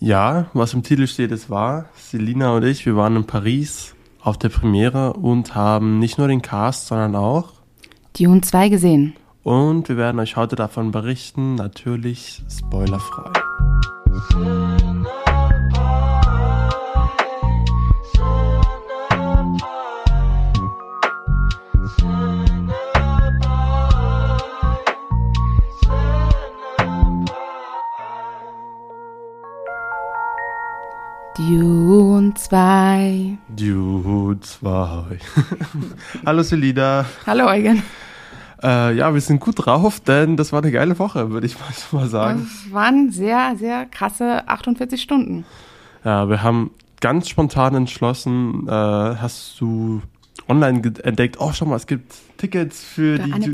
Ja, was im Titel steht, ist wahr. Selina und ich, wir waren in Paris auf der Premiere und haben nicht nur den Cast, sondern auch Dune 2 gesehen. Und wir werden euch heute davon berichten, natürlich spoilerfrei. 2. Dune 2. Hallo Selida. Hallo Eugen. Äh, ja, wir sind gut drauf, denn das war eine geile Woche, würde ich mal sagen. Es waren sehr, sehr krasse 48 Stunden. Ja, wir haben ganz spontan entschlossen, äh, hast du online entdeckt, oh, schau mal, es gibt Tickets für, für die eine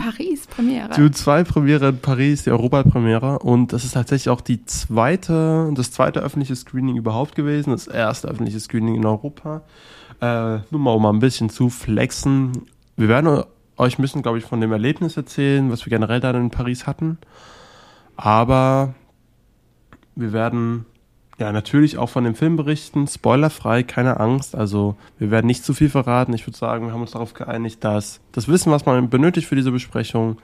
Paris-Premiere. Dune 2 Premiere in Paris, die Europa-Premiere. Und das ist tatsächlich auch die zweite, das zweite öffentliche Screening überhaupt gewesen, das erste öffentliche Screening in Europa. Äh, nur mal, um mal ein bisschen zu flexen. Wir werden euch müssen, glaube ich, von dem Erlebnis erzählen, was wir generell dann in Paris hatten. Aber wir werden ja natürlich auch von dem Film berichten, spoilerfrei, keine Angst. Also wir werden nicht zu viel verraten. Ich würde sagen, wir haben uns darauf geeinigt, dass das Wissen, was man benötigt für diese Besprechung,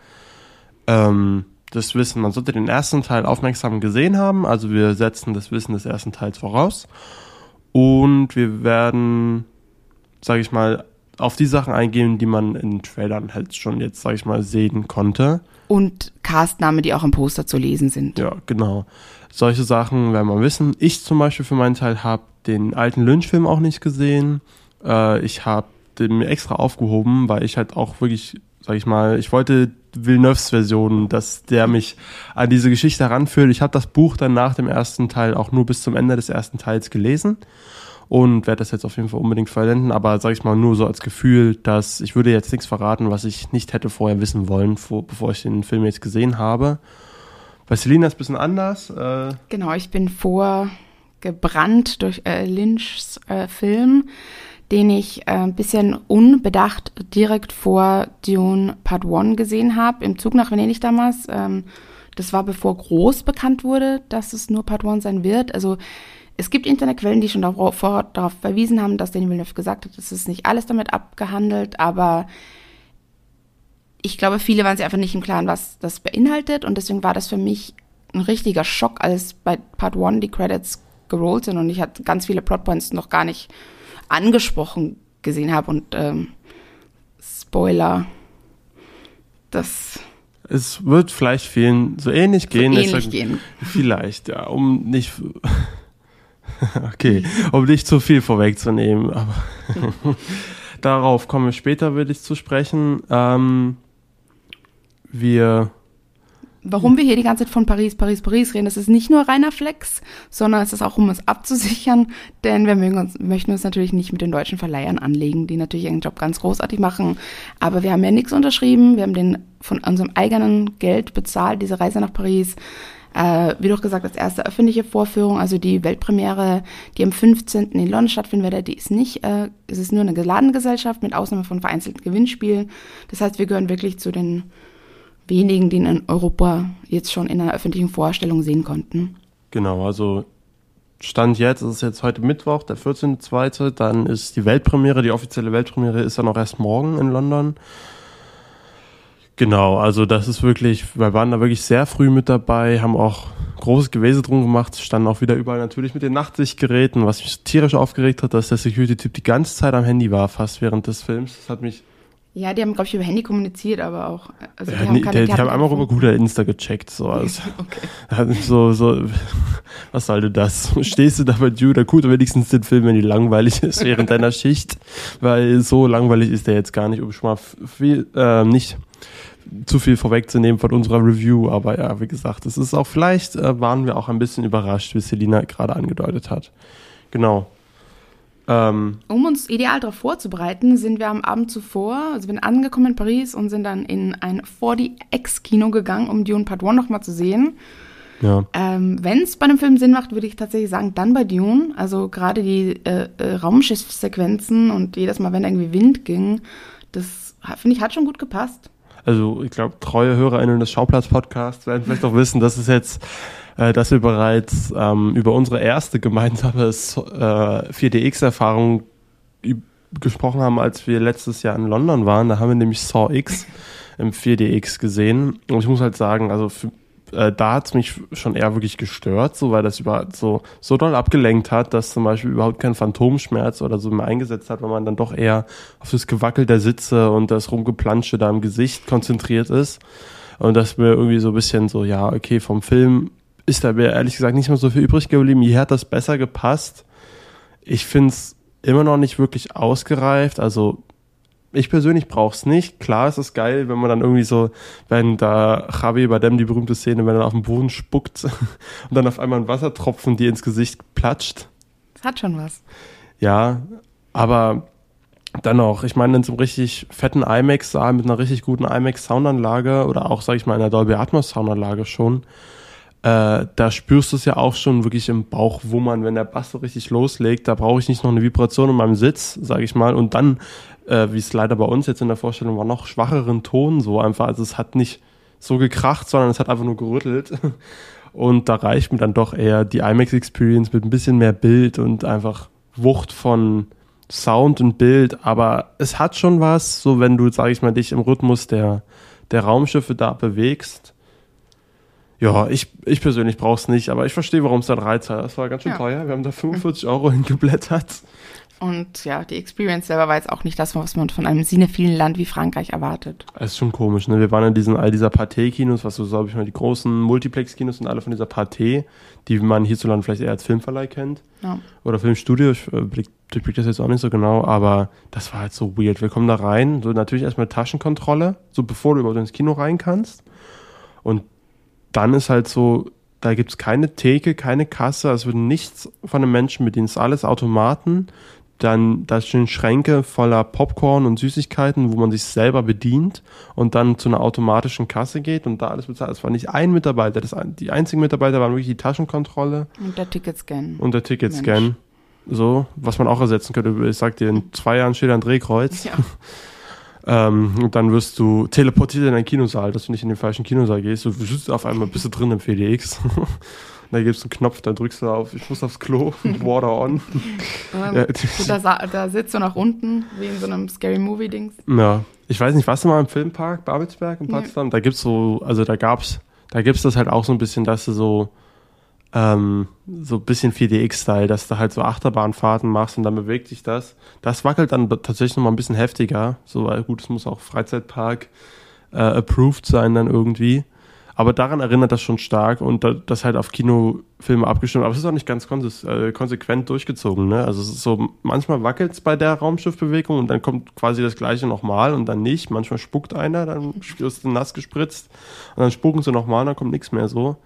ähm, das Wissen, man sollte den ersten Teil aufmerksam gesehen haben. Also wir setzen das Wissen des ersten Teils voraus. Und wir werden, sage ich mal, auf die Sachen eingehen, die man in Trailern halt schon jetzt, sag ich mal, sehen konnte. Und Castname, die auch im Poster zu lesen sind. Ja, genau. Solche Sachen werden wir wissen. Ich zum Beispiel für meinen Teil habe den alten Lynch-Film auch nicht gesehen. Äh, ich habe den mir extra aufgehoben, weil ich halt auch wirklich, sag ich mal, ich wollte Villeneuves Version, dass der mich an diese Geschichte heranführt. Ich habe das Buch dann nach dem ersten Teil auch nur bis zum Ende des ersten Teils gelesen und werde das jetzt auf jeden Fall unbedingt verwenden, aber sage ich mal nur so als Gefühl, dass ich würde jetzt nichts verraten, was ich nicht hätte vorher wissen wollen, vor, bevor ich den Film jetzt gesehen habe. Bei Selina ist ein bisschen anders. Äh genau, ich bin vorgebrannt durch äh, Lynchs äh, Film, den ich äh, ein bisschen unbedacht direkt vor Dune Part 1 gesehen habe, im Zug nach Venedig damals. Ähm, das war bevor groß bekannt wurde, dass es nur Part 1 sein wird. Also es gibt Internetquellen, die schon darauf, darauf verwiesen haben, dass Denis Villeneuve gesagt hat, es ist nicht alles damit abgehandelt, aber ich glaube, viele waren sich einfach nicht im Klaren, was das beinhaltet und deswegen war das für mich ein richtiger Schock, als bei Part 1 die Credits gerollt sind und ich hatte ganz viele Plotpoints noch gar nicht angesprochen gesehen habe und ähm, Spoiler, das es wird vielleicht vielen so ähnlich gehen. So ähnlich gehen. Vielleicht, ja, um nicht okay, um nicht zu viel vorwegzunehmen, aber darauf kommen wir später, würde ich zu sprechen. Ähm, wir warum wir hier die ganze Zeit von Paris, Paris, Paris reden. Das ist nicht nur reiner Flex, sondern es ist auch, um es abzusichern, denn wir uns, möchten uns natürlich nicht mit den deutschen Verleihern anlegen, die natürlich ihren Job ganz großartig machen. Aber wir haben ja nichts unterschrieben, wir haben den von unserem eigenen Geld bezahlt, diese Reise nach Paris. Äh, wie doch gesagt, als erste öffentliche Vorführung, also die Weltpremiere, die am 15. in London stattfinden werde, die ist nicht, äh, es ist nur eine geladene Gesellschaft mit Ausnahme von vereinzelten Gewinnspielen. Das heißt, wir gehören wirklich zu den wenigen, die in Europa jetzt schon in einer öffentlichen Vorstellung sehen konnten. Genau, also Stand jetzt, es ist jetzt heute Mittwoch, der 14.2., dann ist die Weltpremiere, die offizielle Weltpremiere ist dann auch erst morgen in London. Genau, also das ist wirklich, wir waren da wirklich sehr früh mit dabei, haben auch großes Gewese drum gemacht, standen auch wieder überall natürlich mit den Nachtsichtgeräten, was mich tierisch aufgeregt hat, dass der Security-Typ die ganze Zeit am Handy war, fast während des Films. Das hat mich ja, die haben, glaube ich, über Handy kommuniziert, aber auch. Also die, ja, haben, keine, die, die haben einmal über Google Insta gecheckt. So, also, okay. so, so, was sollte das? Stehst du da bei Judah? Gut, wenigstens den Film, wenn die langweilig ist während deiner Schicht, weil so langweilig ist der jetzt gar nicht, um schon mal viel, äh, nicht zu viel vorwegzunehmen von unserer Review, aber ja, wie gesagt, es ist auch vielleicht äh, waren wir auch ein bisschen überrascht, wie Selina gerade angedeutet hat. Genau. Ähm, um uns ideal darauf vorzubereiten, sind wir am Abend zuvor, also wir sind angekommen in Paris und sind dann in ein 4DX-Kino gegangen, um Dune Part 1 nochmal zu sehen. Ja. Ähm, Wenn es bei einem Film Sinn macht, würde ich tatsächlich sagen, dann bei Dune. Also gerade die äh, äh, Raumschiffsequenzen und jedes Mal, wenn irgendwie Wind ging, das finde ich hat schon gut gepasst also ich glaube, treue HörerInnen des Schauplatz-Podcasts werden vielleicht auch wissen, dass es jetzt äh, dass wir bereits ähm, über unsere erste gemeinsame äh, 4DX-Erfahrung gesprochen haben, als wir letztes Jahr in London waren. Da haben wir nämlich Saw X im 4DX gesehen. Und ich muss halt sagen, also für, äh, da hat es mich schon eher wirklich gestört, so weil das über so, so doll abgelenkt hat, dass zum Beispiel überhaupt kein Phantomschmerz oder so mehr eingesetzt hat, weil man dann doch eher auf das Gewackel der Sitze und das Rumgeplansche da im Gesicht konzentriert ist. Und das mir irgendwie so ein bisschen so, ja, okay, vom Film ist da mir ehrlich gesagt nicht mehr so viel übrig geblieben. Hier hat das besser gepasst. Ich finde es immer noch nicht wirklich ausgereift. Also ich persönlich brauche es nicht. Klar ist es geil, wenn man dann irgendwie so, wenn da Javi bei dem die berühmte Szene, wenn er auf den Boden spuckt und dann auf einmal ein Wassertropfen dir ins Gesicht platscht. Das hat schon was. Ja, aber dann auch, ich meine, in so einem richtig fetten IMAX-Saal mit einer richtig guten IMAX-Soundanlage oder auch, sag ich mal, in einer Dolby Atmos-Soundanlage schon, äh, da spürst du es ja auch schon wirklich im Bauch wummern, wenn der Bass so richtig loslegt. Da brauche ich nicht noch eine Vibration in meinem Sitz, sage ich mal. Und dann, äh, wie es leider bei uns jetzt in der Vorstellung war, noch schwacheren Ton so einfach. Also es hat nicht so gekracht, sondern es hat einfach nur gerüttelt. Und da reicht mir dann doch eher die IMAX Experience mit ein bisschen mehr Bild und einfach Wucht von Sound und Bild. Aber es hat schon was, so wenn du, sag ich mal, dich im Rhythmus der, der Raumschiffe da bewegst ja, ich, ich persönlich brauche es nicht, aber ich verstehe, warum es da 13 Das war ganz schön ja. teuer. Wir haben da 45 Euro hingeblättert. Und ja, die Experience selber war jetzt auch nicht das, was man von einem cinephilen Land wie Frankreich erwartet. Das ist schon komisch, ne? Wir waren in diesen, all dieser Pathé-Kinos, was so, glaube ich mal, die großen Multiplex-Kinos sind alle von dieser Pathé, die man hierzulande vielleicht eher als Filmverleih kennt. Ja. Oder Filmstudio, ich äh, blick, blick das jetzt auch nicht so genau, aber das war halt so weird. Wir kommen da rein, so natürlich erstmal Taschenkontrolle, so bevor du überhaupt ins Kino rein kannst. Und dann ist halt so, da gibt es keine Theke, keine Kasse, es wird nichts von einem Menschen bedient, es ist alles Automaten. Dann, da stehen Schränke voller Popcorn und Süßigkeiten, wo man sich selber bedient und dann zu einer automatischen Kasse geht und da alles bezahlt. Es war nicht ein Mitarbeiter, das, die einzigen Mitarbeiter waren wirklich die Taschenkontrolle. Und der Ticketscan. Und der Ticketscan. So, was man auch ersetzen könnte. Ich sag dir, in zwei Jahren steht ein Drehkreuz. Ja. Ähm, und dann wirst du teleportiert in einen Kinosaal, dass du nicht in den falschen Kinosaal gehst. Du sitzt auf einmal bist du drin im FDX. da gibt es einen Knopf, dann drückst du auf, ich muss aufs Klo, Water on. Ähm, ja, da, da, sitzt du nach unten, wie in so einem Scary Movie-Dings. Ja, ich weiß nicht, was du mal im Filmpark Babelsberg in Potsdam? Nee. Da gibt's so, also da gab's, da gibt's das halt auch so ein bisschen, dass du so ähm, so ein bisschen 4DX-Style, dass du halt so Achterbahnfahrten machst und dann bewegt sich das. Das wackelt dann tatsächlich noch mal ein bisschen heftiger. So, weil gut, es muss auch Freizeitpark äh, approved sein dann irgendwie. Aber daran erinnert das schon stark und das halt auf Kinofilme abgestimmt. Aber es ist auch nicht ganz äh, konsequent durchgezogen. Ne? Also es ist so, manchmal wackelt es bei der Raumschiffbewegung und dann kommt quasi das gleiche nochmal und dann nicht. Manchmal spuckt einer, dann du nass gespritzt und dann spucken sie nochmal und dann kommt nichts mehr so.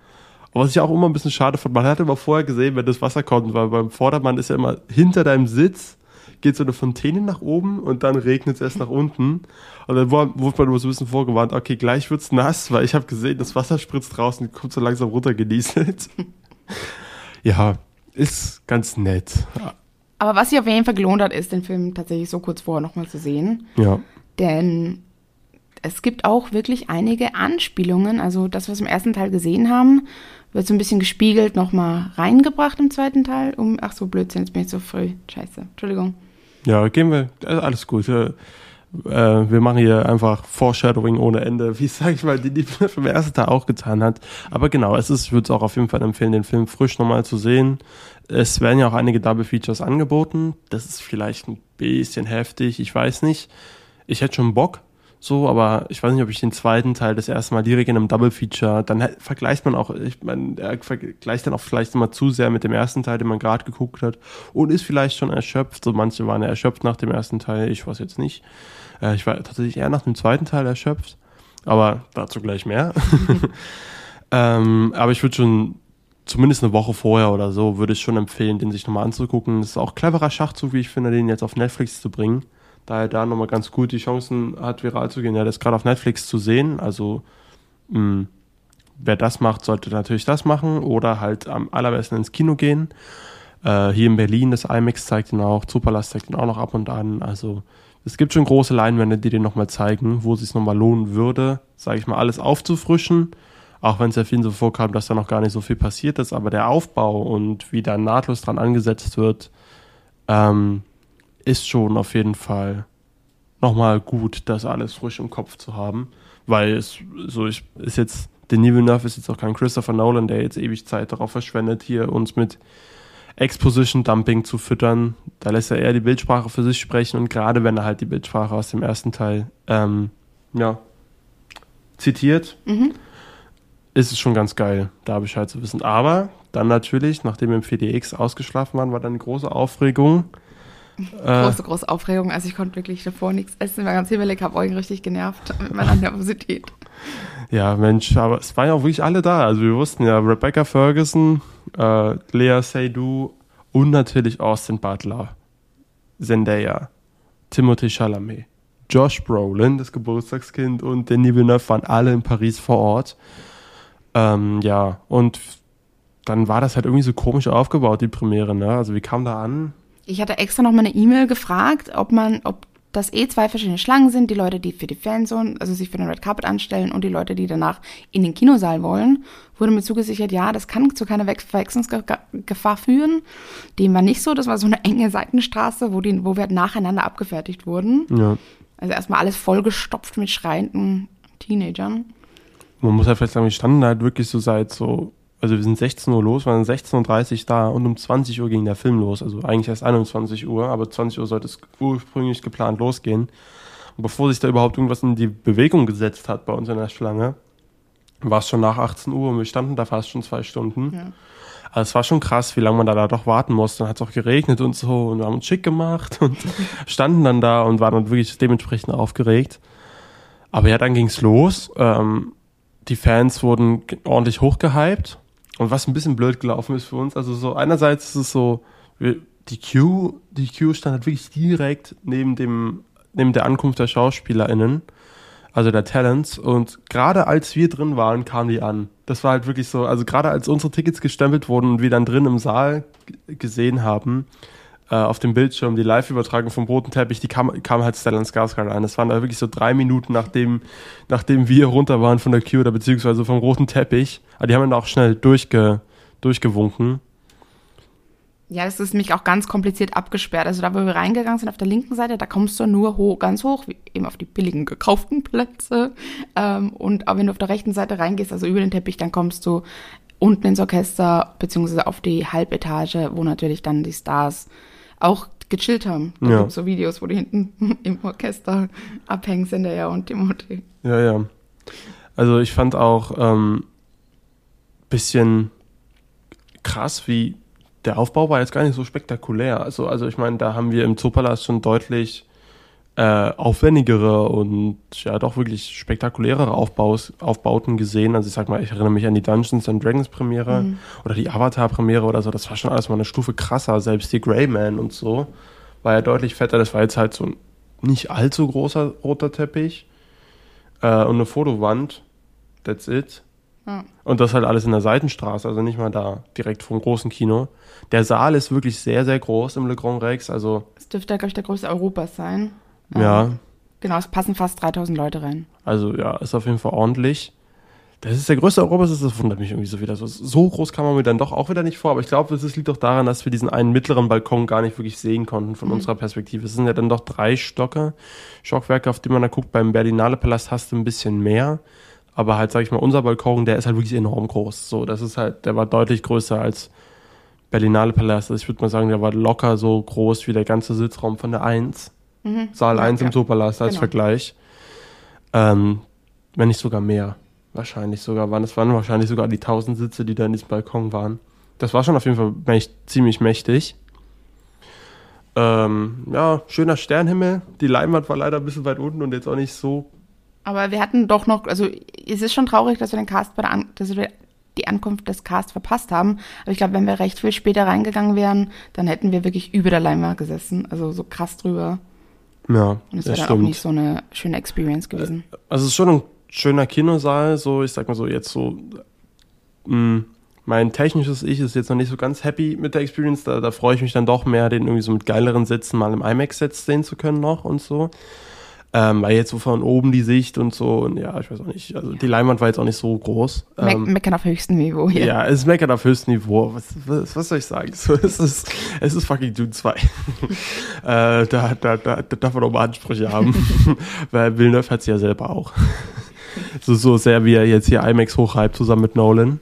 Was ich auch immer ein bisschen schade fand, man hat immer vorher gesehen, wenn das Wasser kommt, weil beim Vordermann ist ja immer hinter deinem Sitz geht so eine Fontäne nach oben und dann regnet es erst nach unten. Und dann wurde man immer so ein bisschen vorgewarnt, okay, gleich wird's nass, weil ich habe gesehen, das Wasser spritzt draußen und kommt so langsam runtergenieselt. ja, ist ganz nett. Aber was sich auf jeden Fall gelohnt hat, ist, den Film tatsächlich so kurz vorher nochmal zu sehen. Ja. Denn es gibt auch wirklich einige Anspielungen. Also das, was wir im ersten Teil gesehen haben, wird so ein bisschen gespiegelt nochmal reingebracht im zweiten Teil. Um, ach so, Blödsinn, jetzt bin ich so früh. Scheiße, Entschuldigung. Ja, gehen wir, äh, alles gut. Äh, wir machen hier einfach Foreshadowing ohne Ende, wie es, sag ich mal, die Liebe vom ersten Teil auch getan hat. Aber genau, es ist, ich würde es auch auf jeden Fall empfehlen, den Film frisch nochmal zu sehen. Es werden ja auch einige Double Features angeboten. Das ist vielleicht ein bisschen heftig, ich weiß nicht. Ich hätte schon Bock, so, aber ich weiß nicht, ob ich den zweiten Teil das erste Mal direkt in einem Double Feature, dann vergleicht man auch, ich meine, er vergleicht dann auch vielleicht immer zu sehr mit dem ersten Teil, den man gerade geguckt hat und ist vielleicht schon erschöpft. So manche waren ja erschöpft nach dem ersten Teil, ich weiß jetzt nicht. Äh, ich war tatsächlich eher nach dem zweiten Teil erschöpft, aber dazu gleich mehr. ähm, aber ich würde schon zumindest eine Woche vorher oder so, würde ich schon empfehlen, den sich nochmal anzugucken. Das ist auch cleverer Schachzug, wie ich finde, den jetzt auf Netflix zu bringen da er da nochmal ganz gut die Chancen hat, viral zu gehen. Ja, das ist gerade auf Netflix zu sehen. Also mh, hm, wer das macht, sollte natürlich das machen oder halt am allerbesten ins Kino gehen. Äh, hier in Berlin, das IMAX zeigt ihn auch, Superlast zeigt ihn auch noch ab und an. Also es gibt schon große Leinwände, die den nochmal zeigen, wo es sich nochmal lohnen würde, sage ich mal, alles aufzufrischen. Auch wenn es ja vielen so vorkam, dass da noch gar nicht so viel passiert ist, aber der Aufbau und wie da nahtlos dran angesetzt wird, ähm, ist schon auf jeden Fall nochmal gut, das alles frisch im Kopf zu haben. Weil es so ich, ist jetzt, Denis Villeneuve ist jetzt auch kein Christopher Nolan, der jetzt ewig Zeit darauf verschwendet, hier uns mit Exposition Dumping zu füttern. Da lässt er eher die Bildsprache für sich sprechen und gerade wenn er halt die Bildsprache aus dem ersten Teil ähm, ja, zitiert, mhm. ist es schon ganz geil, da Bescheid zu wissen. Aber dann natürlich, nachdem wir im 4DX ausgeschlafen waren, war dann eine große Aufregung. Große, äh, große Aufregung. Also ich konnte wirklich davor nichts essen, war ganz hibbelig, habe Eugen richtig genervt mit meiner Nervosität. Ja, Mensch, aber es waren ja auch wirklich alle da. Also wir wussten ja, Rebecca Ferguson, äh, Lea Seydoux und natürlich Austin Butler, Zendaya, Timothy Chalamet, Josh Brolin, das Geburtstagskind und Denis Villeneuve waren alle in Paris vor Ort. Ähm, ja, und dann war das halt irgendwie so komisch aufgebaut, die Premiere, ne? Also wie kam da an? Ich hatte extra noch mal eine E-Mail gefragt, ob man, ob das eh zwei verschiedene Schlangen sind, die Leute, die für die Fanzone, also sich für den Red Carpet anstellen und die Leute, die danach in den Kinosaal wollen, wurde mir zugesichert, ja, das kann zu keiner Verwechslungsgefahr führen. Dem war nicht so, das war so eine enge Seitenstraße, wo, die, wo wir nacheinander abgefertigt wurden. Ja. Also erstmal alles vollgestopft mit schreienden Teenagern. Man muss ja vielleicht sagen, wir standen halt wirklich so seit so also wir sind 16 Uhr los, waren 16.30 Uhr da und um 20 Uhr ging der Film los. Also eigentlich erst 21 Uhr, aber 20 Uhr sollte es ursprünglich geplant losgehen. Und bevor sich da überhaupt irgendwas in die Bewegung gesetzt hat bei uns in der Schlange, war es schon nach 18 Uhr und wir standen da fast schon zwei Stunden. Ja. Also es war schon krass, wie lange man da, da doch warten musste. Dann hat es auch geregnet und so und wir haben uns schick gemacht und standen dann da und waren dann wirklich dementsprechend aufgeregt. Aber ja, dann ging es los. Ähm, die Fans wurden ordentlich hochgehypt und was ein bisschen blöd gelaufen ist für uns, also so einerseits ist es so, die Queue, die Queue stand halt wirklich direkt neben dem, neben der Ankunft der SchauspielerInnen, also der Talents. Und gerade als wir drin waren, kamen die an. Das war halt wirklich so, also gerade als unsere Tickets gestempelt wurden und wir dann drin im Saal gesehen haben, äh, auf dem Bildschirm die Live-Übertragung vom roten Teppich, die kam, kam halt Stellan Skarsgård ein. Das waren da wirklich so drei Minuten, nachdem, nachdem wir runter waren von der Queue oder beziehungsweise vom roten Teppich. Aber die haben dann auch schnell durchge, durchgewunken. Ja, das ist nämlich auch ganz kompliziert abgesperrt. Also da, wo wir reingegangen sind, auf der linken Seite, da kommst du nur hoch, ganz hoch, wie eben auf die billigen gekauften Plätze. Ähm, und auch wenn du auf der rechten Seite reingehst, also über den Teppich, dann kommst du unten ins Orchester, beziehungsweise auf die Halbetage, wo natürlich dann die Stars auch gechillt haben. Da ja. gibt so Videos, wo die hinten im Orchester abhängen, sind ja und Timothy. Ja, ja. Also ich fand auch ähm, bisschen krass, wie der Aufbau war jetzt gar nicht so spektakulär. Also, also ich meine, da haben wir im Zoopalast schon deutlich äh, aufwendigere und ja doch wirklich spektakulärere Aufbaus, Aufbauten gesehen. Also ich sag mal, ich erinnere mich an die Dungeons and Dragons Premiere mhm. oder die Avatar Premiere oder so. Das war schon alles mal eine Stufe krasser. Selbst die Greyman und so war ja deutlich fetter. Das war jetzt halt so ein nicht allzu großer roter Teppich äh, und eine Fotowand. That's it. Und das halt alles in der Seitenstraße, also nicht mal da direkt vom großen Kino. Der Saal ist wirklich sehr, sehr groß im Le Grand Rex. Also es dürfte, glaube ich, der größte Europas sein. Ja. Genau, es passen fast 3000 Leute rein. Also ja, ist auf jeden Fall ordentlich. Das ist der größte Europas, das wundert mich irgendwie so wieder. So, so groß kam man mir dann doch auch wieder nicht vor, aber ich glaube, das liegt doch daran, dass wir diesen einen mittleren Balkon gar nicht wirklich sehen konnten von mhm. unserer Perspektive. Es sind ja dann doch drei Stocke, Stockwerke, auf die man da guckt. Beim Berlinale Palast hast du ein bisschen mehr. Aber halt, sag ich mal, unser Balkon, der ist halt wirklich enorm groß. So, das ist halt, der war deutlich größer als Berlinale Palast. Also ich würde mal sagen, der war locker so groß wie der ganze Sitzraum von der 1. Mhm. Saal 1 ja, im Superpalast als genau. Vergleich. Ähm, wenn nicht sogar mehr. Wahrscheinlich sogar waren. Es waren wahrscheinlich sogar die 1000 Sitze, die da in diesem Balkon waren. Das war schon auf jeden Fall mächt, ziemlich mächtig. Ähm, ja, schöner Sternhimmel. Die Leinwand war leider ein bisschen weit unten und jetzt auch nicht so. Aber wir hatten doch noch, also es ist schon traurig, dass wir den Cast bei der An dass wir die Ankunft des Cast verpasst haben. Aber ich glaube, wenn wir recht viel später reingegangen wären, dann hätten wir wirklich über der Leinwand gesessen. Also so krass drüber. Ja, Und es wäre dann auch nicht so eine schöne Experience gewesen. Also es ist schon ein schöner Kinosaal, so ich sag mal so jetzt so mh, mm, mein technisches Ich ist jetzt noch nicht so ganz happy mit der Experience, da, da freue ich mich dann doch mehr, den irgendwie so mit geileren Sitzen mal im IMAX-Set sehen zu können noch und so. Ähm, weil jetzt so von oben die Sicht und so, und ja, ich weiß auch nicht. Also die Leinwand war jetzt auch nicht so groß. Me Ähm, meckern auf höchstem Niveau hier. ja, es meckert auf höchstem Niveau. Was, was, was soll ich sagen? So, es, ist, es ist fucking Dune 2. äh, da, da, da, da darf man doch mal Ansprüche haben. Weil Villeneuve hat sie ja selber auch. So, so sehr wie er jetzt hier IMAX hochhypt zusammen mit Nolan.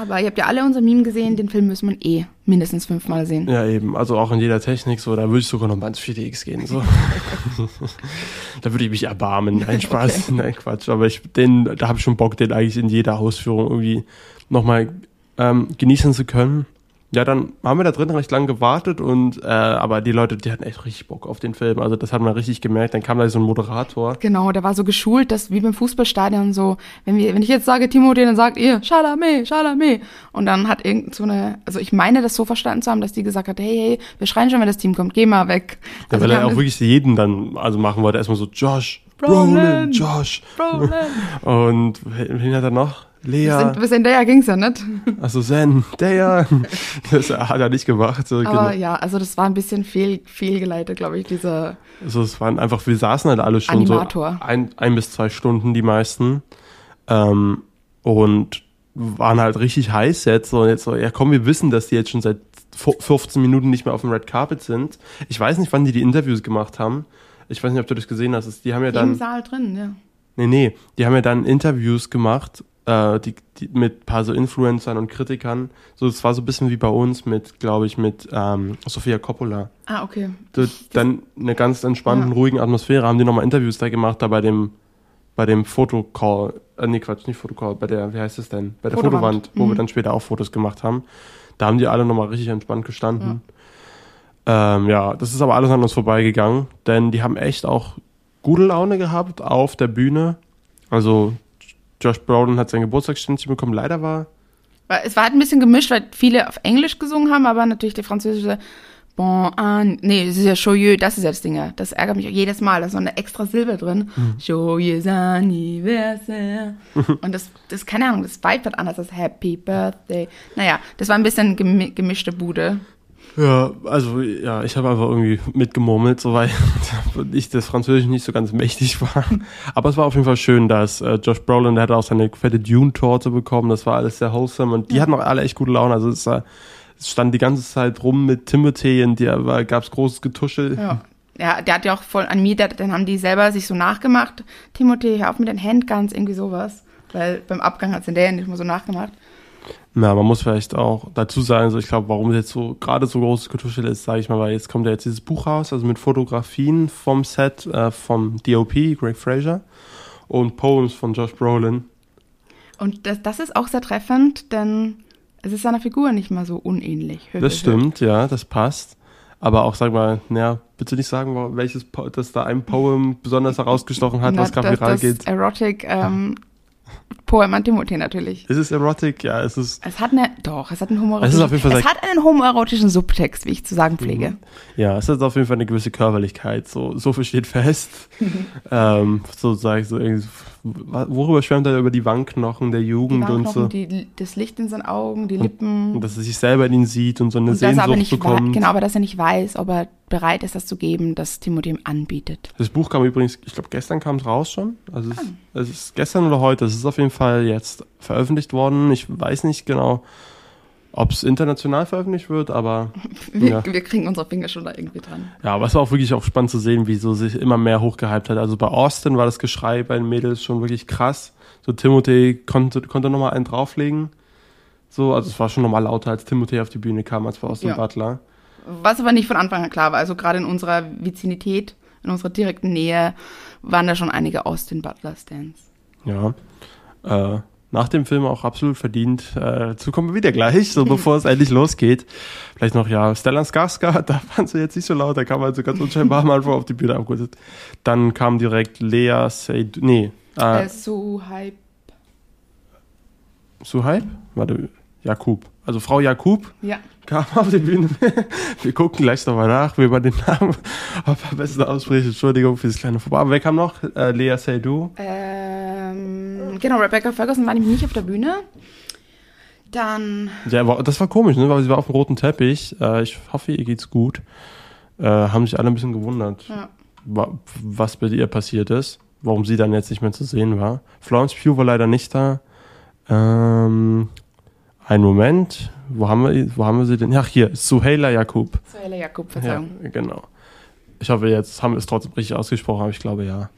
Aber ihr habt ja alle unser Meme gesehen, den Film muss man eh mindestens fünfmal sehen. Ja, eben. Also auch in jeder Technik so. Da würde ich sogar noch mal ins 4DX gehen. So. da würde ich mich erbarmen. Nein, Spaß. Nein, Quatsch. Aber ich, den, da habe ich schon Bock, den eigentlich in jeder Ausführung irgendwie nochmal ähm, genießen zu können. Ja, dann haben wir da drin recht lang gewartet und äh, aber die Leute, die hatten echt richtig Bock auf den Film. Also das hat man richtig gemerkt. Dann kam da so ein Moderator. Genau, der war so geschult, dass wie beim Fußballstadion so, wenn wir, wenn ich jetzt sage Timothée, dann sagt ihr Chalamet, Chalamet. Und dann hat irgend so eine, also ich meine das so verstanden zu haben, dass die gesagt hat, hey, hey, wir schreien schon, wenn das Team kommt, geh mal weg. Ja, Also weil er auch wirklich jeden dann also machen wollte. Erstmal so Josh, Brolin, Josh. Brolin. Und wen hat er noch? Lea. Bis in der ging's ja nicht. Also Zen, der ja. Das hat er nicht gemacht. Aber genau. ja, also das war ein bisschen fehl, fehlgeleitet, glaube ich, dieser, also es waren einfach, wir saßen halt alle schon Animator. so ein, ein bis zwei Stunden, die meisten. Ähm, und waren halt richtig heiß jetzt. So, und jetzt so, ja komm, wir wissen, dass die jetzt schon seit fu- 15 Minuten nicht mehr auf dem Red Carpet sind. Ich weiß nicht, wann die die Interviews gemacht haben. Ich weiß nicht, ob du das gesehen hast. Es- Die haben ja im dann... Saal drin, ja. Nee, nee, die haben ja dann Interviews gemacht, äh, die, die, mit ein paar so Influencern und Kritikern. So, es war so ein bisschen wie bei uns mit, glaube ich, mit ähm, Sofia Coppola. Ah, okay. So, dann eine ganz entspannten, Ja. ruhigen Atmosphäre haben die nochmal Interviews da gemacht, da bei dem, bei dem Fotocall, äh, nee, Quatsch, nicht Fotocall, bei der, wie heißt es denn? Bei der Fotowand. Fotowand, wo Mhm. wir dann später auch Fotos gemacht haben. Da haben die alle nochmal richtig entspannt gestanden. Ähm, ja, das ist aber alles an uns vorbeigegangen, denn die haben echt auch gute Laune gehabt auf der Bühne. Also Josh Brolin hat sein Geburtstagsständchen bekommen. Leider war Es war halt ein bisschen gemischt, weil viele auf Englisch gesungen haben, aber natürlich der französische Bon an, nee, das ist ja Joyeux, das ist ja das Ding. ja. Das ärgert mich auch jedes Mal, da ist so eine extra Silbe drin. Joyeux Anniversaire. Und das, das, keine Ahnung, das Vibe wird anders als Happy Birthday. Naja, das war ein bisschen gemi gemischte Bude. Ja, also ja, ich habe einfach irgendwie mitgemurmelt, so weil ich das Französisch nicht so ganz mächtig war. Aber es war auf jeden Fall schön, dass äh, Josh Brolin, der hat auch seine fette Dune-Torte bekommen. Das war alles sehr wholesome und die hatten auch alle echt gute Laune. Also es, war, es stand die ganze Zeit rum mit Timothy und da gab es großes Getuschel. Ja. Ja, der hat ja auch voll an mir, der, dann haben die selber sich so nachgemacht. Timothée, hör auf mit den Handguns, irgendwie sowas. Weil beim Abgang hat der ja nicht mal so nachgemacht. Na, man muss vielleicht auch dazu sagen, so ich glaube, warum jetzt so gerade so großes Getuschel ist, sage ich mal, weil jetzt kommt ja jetzt dieses Buch raus, also mit Fotografien vom Set äh, vom DOP, Greg Fraser, und Poems von Josh Brolin. Und das, das ist auch sehr treffend, denn es ist seiner Figur nicht mal so unähnlich. Hö, hö, hö. Das stimmt, ja, das passt. Aber auch, sag mal, naja, bitte nicht sagen, welches, Po- dass da ein Poem besonders herausgestochen hat, Na, was gerade viral das geht. Erotic ähm, Poem an Timothée natürlich. Ist es erotic? Ja, es ist, Es hat eine, doch, es hat einen Es ist homoerotischen, auf jeden Fall es Mhm. hat einen homoerotischen Subtext, wie ich zu sagen pflege. ja, es hat auf jeden Fall eine gewisse Körperlichkeit. So, so viel steht fest. ähm, so sag ich so irgendwie, worüber schwärmt er über die Wangenknochen der Jugend und so. Wangenknochen, die, das Licht in seinen Augen, die Und Lippen. dass er sich selber in ihn sieht und so eine Und Sehnsucht nicht bekommt. genau, aber dass er nicht weiß, ob er bereit ist, das zu geben, das Timothée ihm anbietet. Das Buch kam übrigens, ich glaube, gestern kam es raus schon. Also Ah. es, es ist gestern oder heute. Es ist auf jeden Fall jetzt veröffentlicht worden. Ich weiß nicht genau, ob es international veröffentlicht wird, aber Wir, Ja. wir kriegen unsere Finger schon da irgendwie dran. ja, aber es war auch wirklich auch spannend zu sehen, wie so sich immer mehr hochgehypt hat. Also bei Austin war das Geschrei bei den Mädels schon wirklich krass. So Timothy konnte, konnte nochmal einen drauflegen. So, also es war schon nochmal lauter, als Timothy auf die Bühne kam, als bei Austin Ja. Butler. Was aber nicht von Anfang an klar war. Also gerade in unserer Vizinität, in unserer direkten Nähe, waren da schon einige Austin Butler Stands. Ja. Äh, nach dem Film auch absolut verdient. Äh, dazu kommen wir wieder gleich, so bevor es endlich losgeht. Vielleicht noch, ja, Stellan Skarsgård, da waren sie jetzt nicht so laut, da kam also ganz unscheinbar am Anfang auf die Bühne abgeholt. Dann kam direkt Lea Seydoux, nee, äh, Äh, so hype. Suhaib? Warte, Jakub. Also Frau Jakub Ja. kam auf die Bühne. Wir gucken gleich nochmal nach, wie man den Namen am besten ausspricht. Entschuldigung für das kleine Vorbei. Aber wer kam noch? Äh, Lea Seydoux. Ähm, genau, Rebecca Ferguson war nämlich nicht auf der Bühne. Dann, Ja, aber das war komisch, ne? weil sie war auf dem roten Teppich. Äh, ich hoffe, ihr geht's gut. Äh, haben sich alle ein bisschen gewundert. ja. wa was bei ihr passiert ist, warum sie dann jetzt nicht mehr zu sehen war. Florence Pugh war leider nicht da. Ähm, ein Moment, wo haben wir, wo haben wir sie denn? Ach, hier, Suheila Jakub. Suheila Jakub, Verzeihung. Ja, genau. Ich hoffe, jetzt haben wir es trotzdem richtig ausgesprochen, aber ich glaube ja.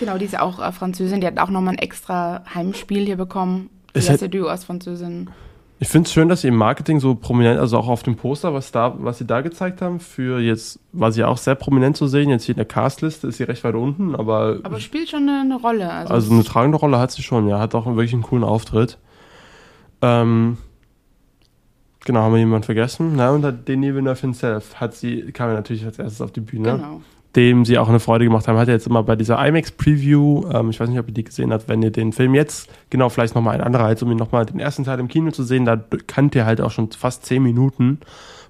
Genau, die ist auch äh, Französin, die hat auch nochmal ein extra Heimspiel hier bekommen. Es erste Duo als Französin. Ich finde es schön, dass sie im Marketing so prominent, also auch auf dem Poster, was da, was sie da gezeigt haben, für jetzt war sie auch sehr prominent zu sehen. Jetzt hier in der Castliste ist sie recht weit unten, aber, Aber spielt schon eine, eine Rolle. Also, also eine tragende Rolle hat sie schon, ja, hat auch wirklich einen coolen Auftritt. Ähm, genau, haben wir jemanden vergessen? Na, und hat Denis Villeneuve himself hat sie, kam ja natürlich als erstes auf die Bühne. genau. Dem sie auch eine Freude gemacht haben. Hat er jetzt immer bei dieser IMAX-Preview, ähm, ich weiß nicht, ob ihr die gesehen habt, wenn ihr den Film jetzt, genau, vielleicht nochmal ein anderer, als um ihn nochmal den ersten Teil im Kino zu sehen, da kannt ihr halt auch schon fast zehn Minuten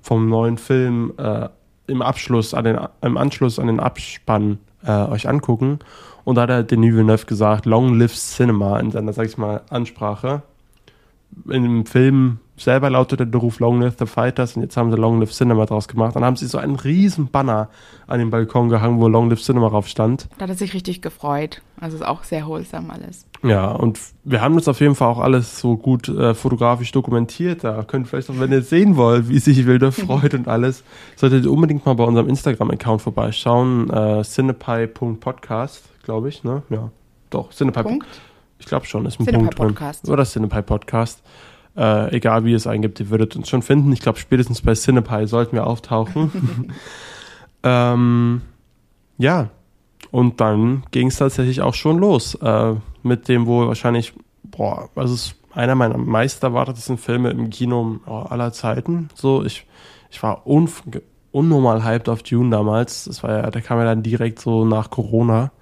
vom neuen Film äh, im Abschluss, an den, im Anschluss an den Abspann äh, euch angucken. Und da hat er Denis Villeneuve gesagt, Long Live Cinema in seiner, sag ich mal, Ansprache. In dem Film selber lautete der Ruf Long Live the Fighters und jetzt haben sie Long Live Cinema draus gemacht. Dann haben sie so einen riesen Banner an den Balkon gehangen, wo Long Live Cinema drauf stand. Da hat er sich richtig gefreut. Also ist auch sehr holsam alles. Ja, und wir haben das auf jeden Fall auch alles so gut äh, fotografisch dokumentiert. Da könnt ihr vielleicht auch, wenn ihr sehen wollt, wie sich Wilder freut und alles, solltet ihr unbedingt mal bei unserem Instagram-Account vorbeischauen. Äh, cinepie.podcast, glaube ich, ne? Ja, doch, Cinepie. Punkt. Ich glaube schon, ist ein Cinepie Punkt drin. Podcast. Oder Cinepie Podcast. Äh, egal wie ihr es eingibt, ihr würdet uns schon finden. Ich glaube, spätestens bei Cinepie sollten wir auftauchen. ähm, ja, und dann ging es tatsächlich auch schon los. Äh, mit dem wohl wahrscheinlich, boah, was ist einer meiner meist erwartetesten Filme im Kino oh, aller Zeiten. So, ich, ich war unf unnormal hyped auf Dune damals. Das war ja, der kam ja dann direkt so nach Corona.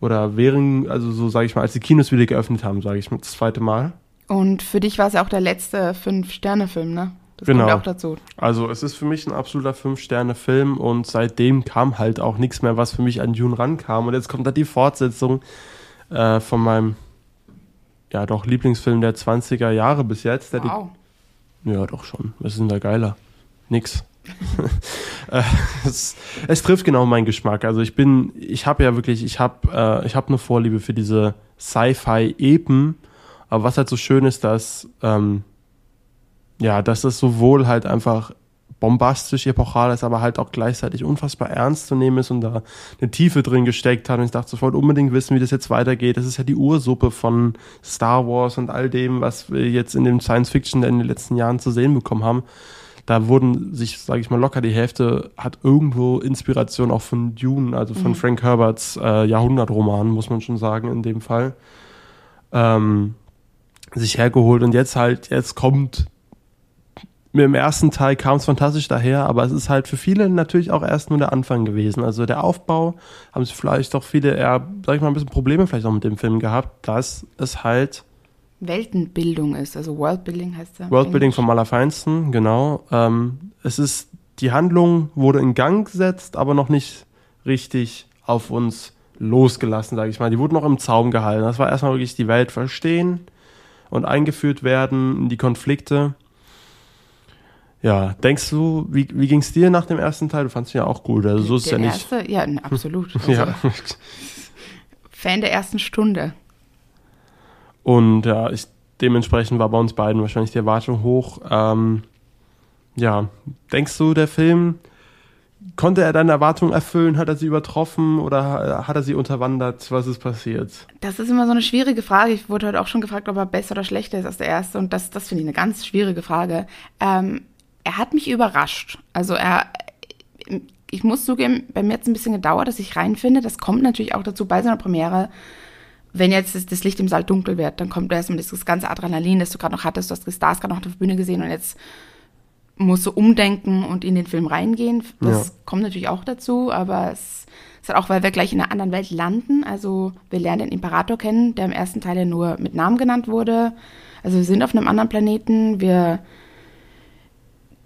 Oder während, also so sage ich mal, als die Kinos wieder geöffnet haben, sage ich mal, das zweite Mal. Und für dich war es ja auch der letzte Fünf-Sterne-Film, ne? Das Genau. kommt auch dazu. Also es ist für mich ein absoluter Fünf-Sterne-Film und seitdem kam halt auch nichts mehr, was für mich an Dune rankam. Und jetzt kommt da die Fortsetzung äh, von meinem, ja doch, Lieblingsfilm der 20er Jahre bis jetzt. Wow. die, ja, doch schon. Was ist denn da geiler? Nix. Äh, es, es trifft genau meinen Geschmack. Also ich bin, ich habe ja wirklich, ich habe äh, ich habe eine Vorliebe für diese Sci-Fi-Epen. Aber was halt so schön ist, dass ähm, ja, dass es sowohl halt einfach bombastisch epochal ist, aber halt auch gleichzeitig unfassbar ernst zu nehmen ist und da eine Tiefe drin gesteckt hat. Und ich dachte sofort unbedingt wissen, wie das jetzt weitergeht. Das ist ja die Ursuppe von Star Wars und all dem, was wir jetzt in dem Science Fiction in den letzten Jahren zu sehen bekommen haben. Da wurden sich, sage ich mal, locker die Hälfte hat irgendwo Inspiration auch von Dune, also von Mhm. Frank Herberts äh, Jahrhundertroman, muss man schon sagen in dem Fall, ähm, sich hergeholt. Und jetzt halt, jetzt kommt mir im ersten Teil kam es fantastisch daher, aber es ist halt für viele natürlich auch erst nur der Anfang gewesen. Also der Aufbau haben sie vielleicht doch viele eher, sag ich mal, ein bisschen Probleme vielleicht auch mit dem Film gehabt, dass es halt Weltenbildung ist, also Worldbuilding heißt ja. Worldbuilding vom Allerfeinsten, genau. Ähm, es ist, die Handlung wurde in Gang gesetzt, aber noch nicht richtig auf uns losgelassen, sage ich mal. Die wurden noch im Zaum gehalten. Das war erstmal wirklich die Welt verstehen und eingeführt werden in die Konflikte. Ja, denkst du, wie, wie ging es dir nach dem ersten Teil? Du fandest ihn ja auch gut. Also so ist der ja nicht. erste, ja, absolut. Also, Ja. Fan der ersten Stunde. Und ja, ich, dementsprechend war bei uns beiden wahrscheinlich die Erwartung hoch. Ähm, ja, denkst du, der Film, konnte er deine Erwartungen erfüllen? Hat er sie übertroffen oder ha- hat er sie unterwandert? Was ist passiert? Das ist immer so eine schwierige Frage. Ich wurde heute auch schon gefragt, ob er besser oder schlechter ist als der erste. Und das, das finde ich eine ganz schwierige Frage. Ähm, er hat mich überrascht. Also er, ich muss zugeben, bei mir hat es ein bisschen gedauert, dass ich reinfinde. Das kommt natürlich auch dazu bei so einer Premiere. Wenn jetzt das, das Licht im Saal dunkel wird, dann kommt erstmal das ganze Adrenalin, das du gerade noch hattest. Du hast die Stars gerade noch auf der Bühne gesehen und jetzt musst du umdenken und in den Film reingehen. Das Ja. kommt natürlich auch dazu, aber es ist halt auch, weil wir gleich in einer anderen Welt landen. Also wir lernen den Imperator kennen, der im ersten Teil ja nur mit Namen genannt wurde. Also wir sind auf einem anderen Planeten. Wir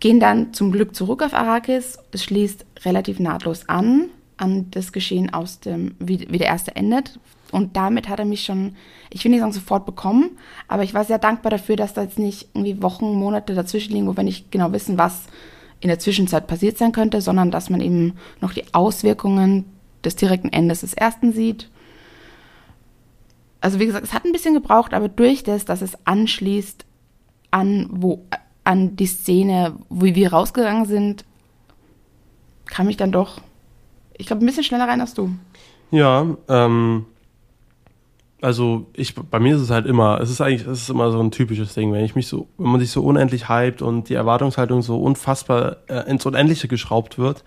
gehen dann zum Glück zurück auf Arrakis. Es schließt relativ nahtlos an, an das Geschehen aus dem, wie, wie der erste endet. Und damit hat er mich schon, ich will nicht sagen sofort bekommen, aber ich war sehr dankbar dafür, dass da jetzt nicht irgendwie Wochen, Monate dazwischen liegen, wo wir nicht genau wissen, was in der Zwischenzeit passiert sein könnte, sondern dass man eben noch die Auswirkungen des direkten Endes des ersten sieht. Also wie gesagt, es hat ein bisschen gebraucht, aber durch das, dass es anschließt an, wo, an die Szene, wie wir rausgegangen sind, kam ich dann doch, ich glaube, ein bisschen schneller rein als du. Ja, ähm, also ich, bei mir ist es halt immer, es ist eigentlich, es ist immer so ein typisches Ding, wenn ich mich so, wenn man sich so unendlich hypt und die Erwartungshaltung so unfassbar äh, ins Unendliche geschraubt wird,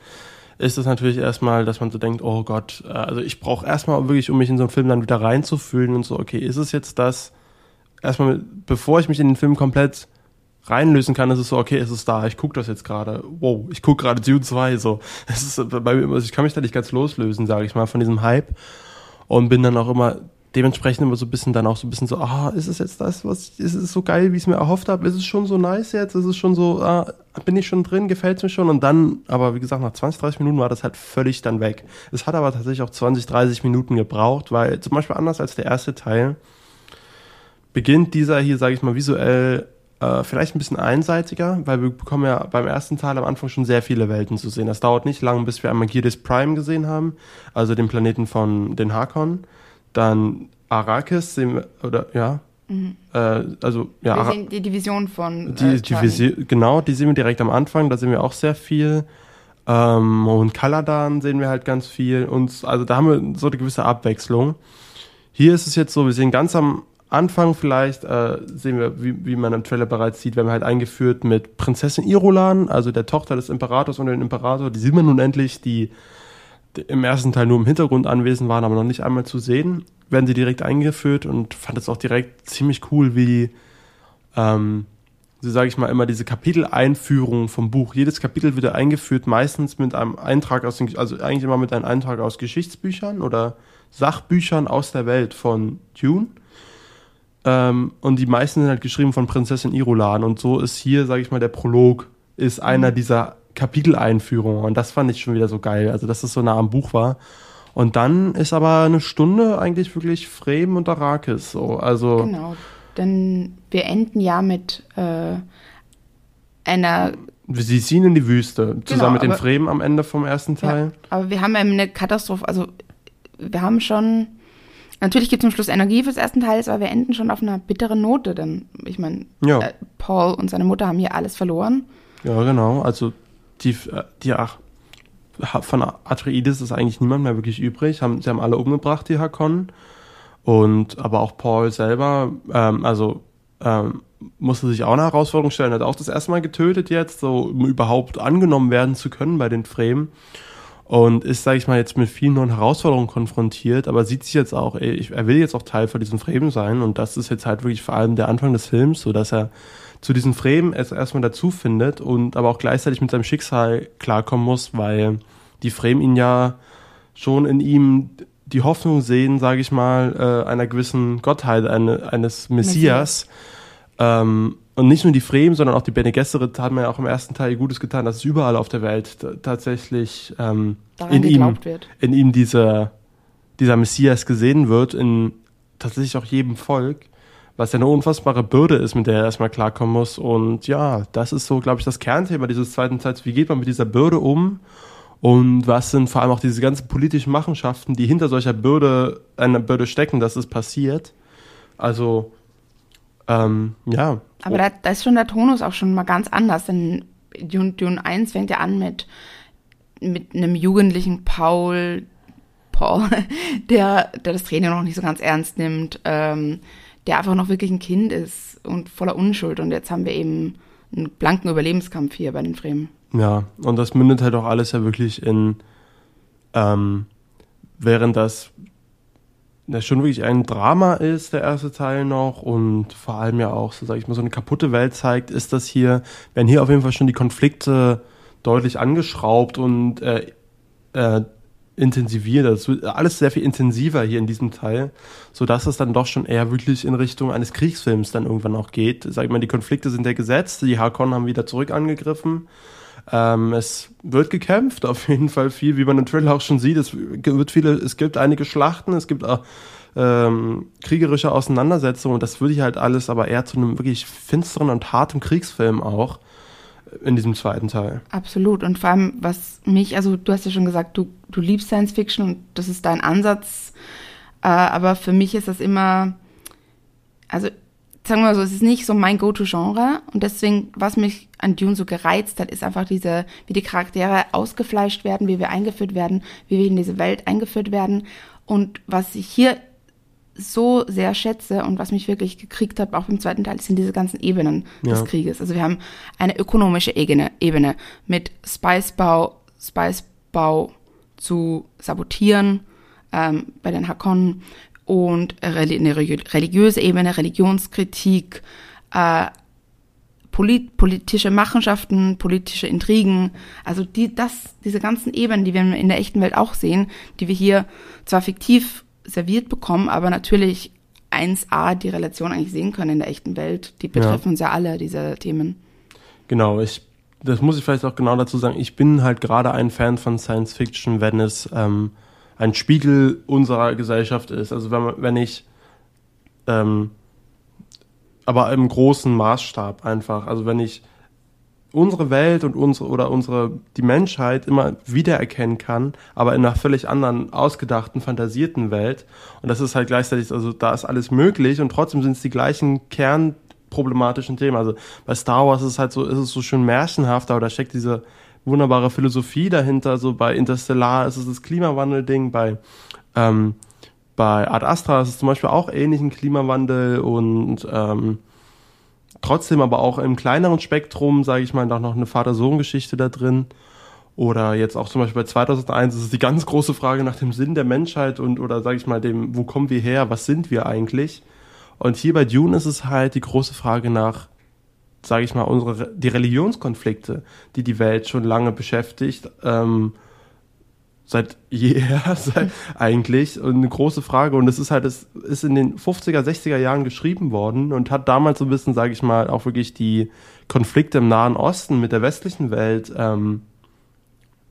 ist es natürlich erstmal, dass man so denkt, oh Gott, äh, also ich brauche erstmal wirklich, um mich in so einen Film dann wieder reinzufühlen und so, okay, ist es jetzt das, erstmal, bevor ich mich in den Film komplett reinlösen kann, ist es so, okay, ist es da, ich gucke das jetzt gerade, wow, ich gucke gerade Dune 2, so. Es ist bei mir immer, ich kann mich da nicht ganz loslösen, sage ich mal, von diesem Hype und bin dann auch immer dementsprechend immer so ein bisschen dann auch so ein bisschen so, ah, ist es jetzt das, was, ist es so geil, wie ich es mir erhofft habe, ist es schon so nice jetzt, ist es schon so, ah, bin ich schon drin, gefällt es mir schon? Und dann, aber wie gesagt, nach 20, 30 Minuten war das halt völlig dann weg. Es hat aber tatsächlich auch 20, 30 Minuten gebraucht, weil zum Beispiel anders als der erste Teil beginnt dieser hier, sage ich mal, visuell äh, vielleicht ein bisschen einseitiger, weil wir bekommen ja beim ersten Teil am Anfang schon sehr viele Welten zu sehen. Das dauert nicht lang, bis wir einmal Girdis Prime gesehen haben, also den Planeten von den Harkon dann Arrakis sehen wir, oder ja. Mhm. Äh, also ja. Wir sehen die Division von. Die, äh, Division, genau, die sehen wir direkt am Anfang, da sehen wir auch sehr viel. Ähm, und Kaladan sehen wir halt ganz viel. Und also da haben wir so eine gewisse Abwechslung. Hier ist es jetzt so, wir sehen ganz am Anfang vielleicht, äh, sehen wir, wie, wie man im Trailer bereits sieht, werden wir halt eingeführt mit Prinzessin Irulan, also der Tochter des Imperators und den Imperator. Die sehen wir nun endlich, die im ersten Teil nur im Hintergrund anwesend waren, aber noch nicht einmal zu sehen, werden sie direkt eingeführt und fand es auch direkt ziemlich cool, wie ähm, so sage ich mal immer diese Kapiteleinführung vom Buch. Jedes Kapitel wird eingeführt, meistens mit einem Eintrag aus den, also eigentlich immer mit einem Eintrag aus Geschichtsbüchern oder Sachbüchern aus der Welt von Dune. Ähm, und die meisten sind halt geschrieben von Prinzessin Irulan und so ist hier, sage ich mal, der Prolog ist einer mhm. dieser Kapiteleinführung und das fand ich schon wieder so geil, also dass es so nah am Buch war. Und dann ist aber eine Stunde eigentlich wirklich Fremen und Arrakis so, also Genau, denn wir enden ja mit äh, einer Sie ziehen in die Wüste, zusammen genau, mit den Fremen am Ende vom ersten Teil. Ja, aber wir haben eine Katastrophe, also wir haben schon, natürlich gibt es zum Schluss Energie fürs ersten Teil, aber wir enden schon auf einer bitteren Note, denn ich meine, ja. äh, Paul und seine Mutter haben hier alles verloren. Ja, genau, also die, die ach, von Atreides ist eigentlich niemand mehr wirklich übrig. Haben, sie haben alle umgebracht, die Hakon. Und aber auch Paul selber, ähm, also ähm, musste sich auch eine Herausforderung stellen, hat auch das erste Mal getötet jetzt, so um überhaupt angenommen werden zu können bei den Fremen. Und ist, sage ich mal, jetzt mit vielen neuen Herausforderungen konfrontiert, aber sieht sich jetzt auch, ey, ich, er will jetzt auch Teil von diesen Fremen sein. Und das ist jetzt halt wirklich vor allem der Anfang des Films, so dass er zu diesen Fremen erst erstmal dazu findet und aber auch gleichzeitig mit seinem Schicksal klarkommen muss, weil die Fremen ihn ja schon in ihm die Hoffnung sehen, sage ich mal, äh, einer gewissen Gottheit, eine, eines Messias. Messias. Ähm, und nicht nur die Fremen, sondern auch die Bene Gesserit haben ja auch im ersten Teil Gutes getan, dass es überall auf der Welt tatsächlich ähm, in, ihm, wird. in ihm dieser, dieser Messias gesehen wird, in tatsächlich auch jedem Volk was ja eine unfassbare Bürde ist, mit der er erstmal klarkommen muss. Und ja, das ist so, glaube ich, das Kernthema dieses zweiten Teils. Wie geht man mit dieser Bürde um? Und was sind vor allem auch diese ganzen politischen Machenschaften, die hinter solcher Bürde, einer Bürde stecken, dass es passiert? Also, ähm, ja. Aber da, da ist schon der Tonus auch schon mal ganz anders, denn Dune, Dune 1 fängt ja an mit, mit einem jugendlichen Paul, Paul, der, der das Training noch nicht so ganz ernst nimmt, ähm, der einfach noch wirklich ein Kind ist und voller Unschuld. Und jetzt haben wir eben einen blanken Überlebenskampf hier bei den Fremen. Ja, und das mündet halt auch alles ja wirklich in, ähm, während das ja, schon wirklich ein Drama ist, der erste Teil noch, und vor allem ja auch, so sag ich mal, so eine kaputte Welt zeigt, ist das hier, werden hier auf jeden Fall schon die Konflikte deutlich angeschraubt und äh, äh, intensiviert. Das wird alles sehr viel intensiver hier in diesem Teil, so dass es dann doch schon eher wirklich in Richtung eines Kriegsfilms dann irgendwann auch geht. Sag ich mal, die Konflikte sind ja gesetzt, die Harkonnen haben wieder zurück angegriffen. Ähm, es wird gekämpft, auf jeden Fall viel, wie man im Trailer auch schon sieht. Es wird viele, es gibt einige Schlachten, es gibt auch ähm, kriegerische Auseinandersetzungen und das würde ich halt alles aber eher zu einem wirklich finsteren und harten Kriegsfilm auch in diesem zweiten Teil. Absolut. Und vor allem, was mich, also du hast ja schon gesagt, du, du liebst Science Fiction und das ist dein Ansatz. Äh, aber für mich ist das immer, also sagen wir mal so, es ist nicht so mein Go-To-Genre. Und deswegen, was mich an Dune so gereizt hat, ist einfach diese, wie die Charaktere ausgefleischt werden, wie wir eingeführt werden, wie wir in diese Welt eingeführt werden. Und was ich hier so sehr schätze und was mich wirklich gekriegt hat, auch im zweiten Teil, sind diese ganzen Ebenen ja. des Krieges. Also wir haben eine ökonomische Ebene, Ebene mit Spicebau, Spicebau zu sabotieren ähm, bei den Hakonnen und eine religiöse Ebene, Religionskritik, äh, polit politische Machenschaften, politische Intrigen, also die, das, diese ganzen Ebenen, die wir in der echten Welt auch sehen, die wir hier zwar fiktiv serviert bekommen, aber natürlich 1a die Relation eigentlich sehen können in der echten Welt. Die betreffen ja. uns ja alle, diese Themen. Genau, ich, das muss ich vielleicht auch genau dazu sagen. Ich bin halt gerade ein Fan von Science Fiction, wenn es ähm, ein Spiegel unserer Gesellschaft ist. Also wenn, wenn ich, ähm, aber im großen Maßstab einfach. Also wenn ich unsere Welt und unsere oder unsere die Menschheit immer wiedererkennen kann, aber in einer völlig anderen, ausgedachten, fantasierten Welt. Und das ist halt gleichzeitig, also da ist alles möglich und trotzdem sind es die gleichen kernproblematischen Themen. Also bei Star Wars ist es halt so, ist es so schön märchenhaft, aber da steckt diese wunderbare Philosophie dahinter. So bei Interstellar ist es das Klimawandel-Ding, bei ähm, bei Ad Astra ist es zum Beispiel auch ähnlich ein Klimawandel und ähm, trotzdem aber auch im kleineren Spektrum, sage ich mal, auch noch eine Vater-Sohn-Geschichte da drin. Oder jetzt auch zum Beispiel bei 2001 ist es die ganz große Frage nach dem Sinn der Menschheit und oder sage ich mal dem, wo kommen wir her, was sind wir eigentlich? Und hier bei Dune ist es halt die große Frage nach, sage ich mal, unsere die Religionskonflikte, die die Welt schon lange beschäftigt. Ähm, seit jeher seit eigentlich und eine große Frage. Und es ist halt es ist in den 50er 60er Jahren geschrieben worden und hat damals so ein bisschen sage ich mal auch wirklich die Konflikte im Nahen Osten mit der westlichen Welt ähm,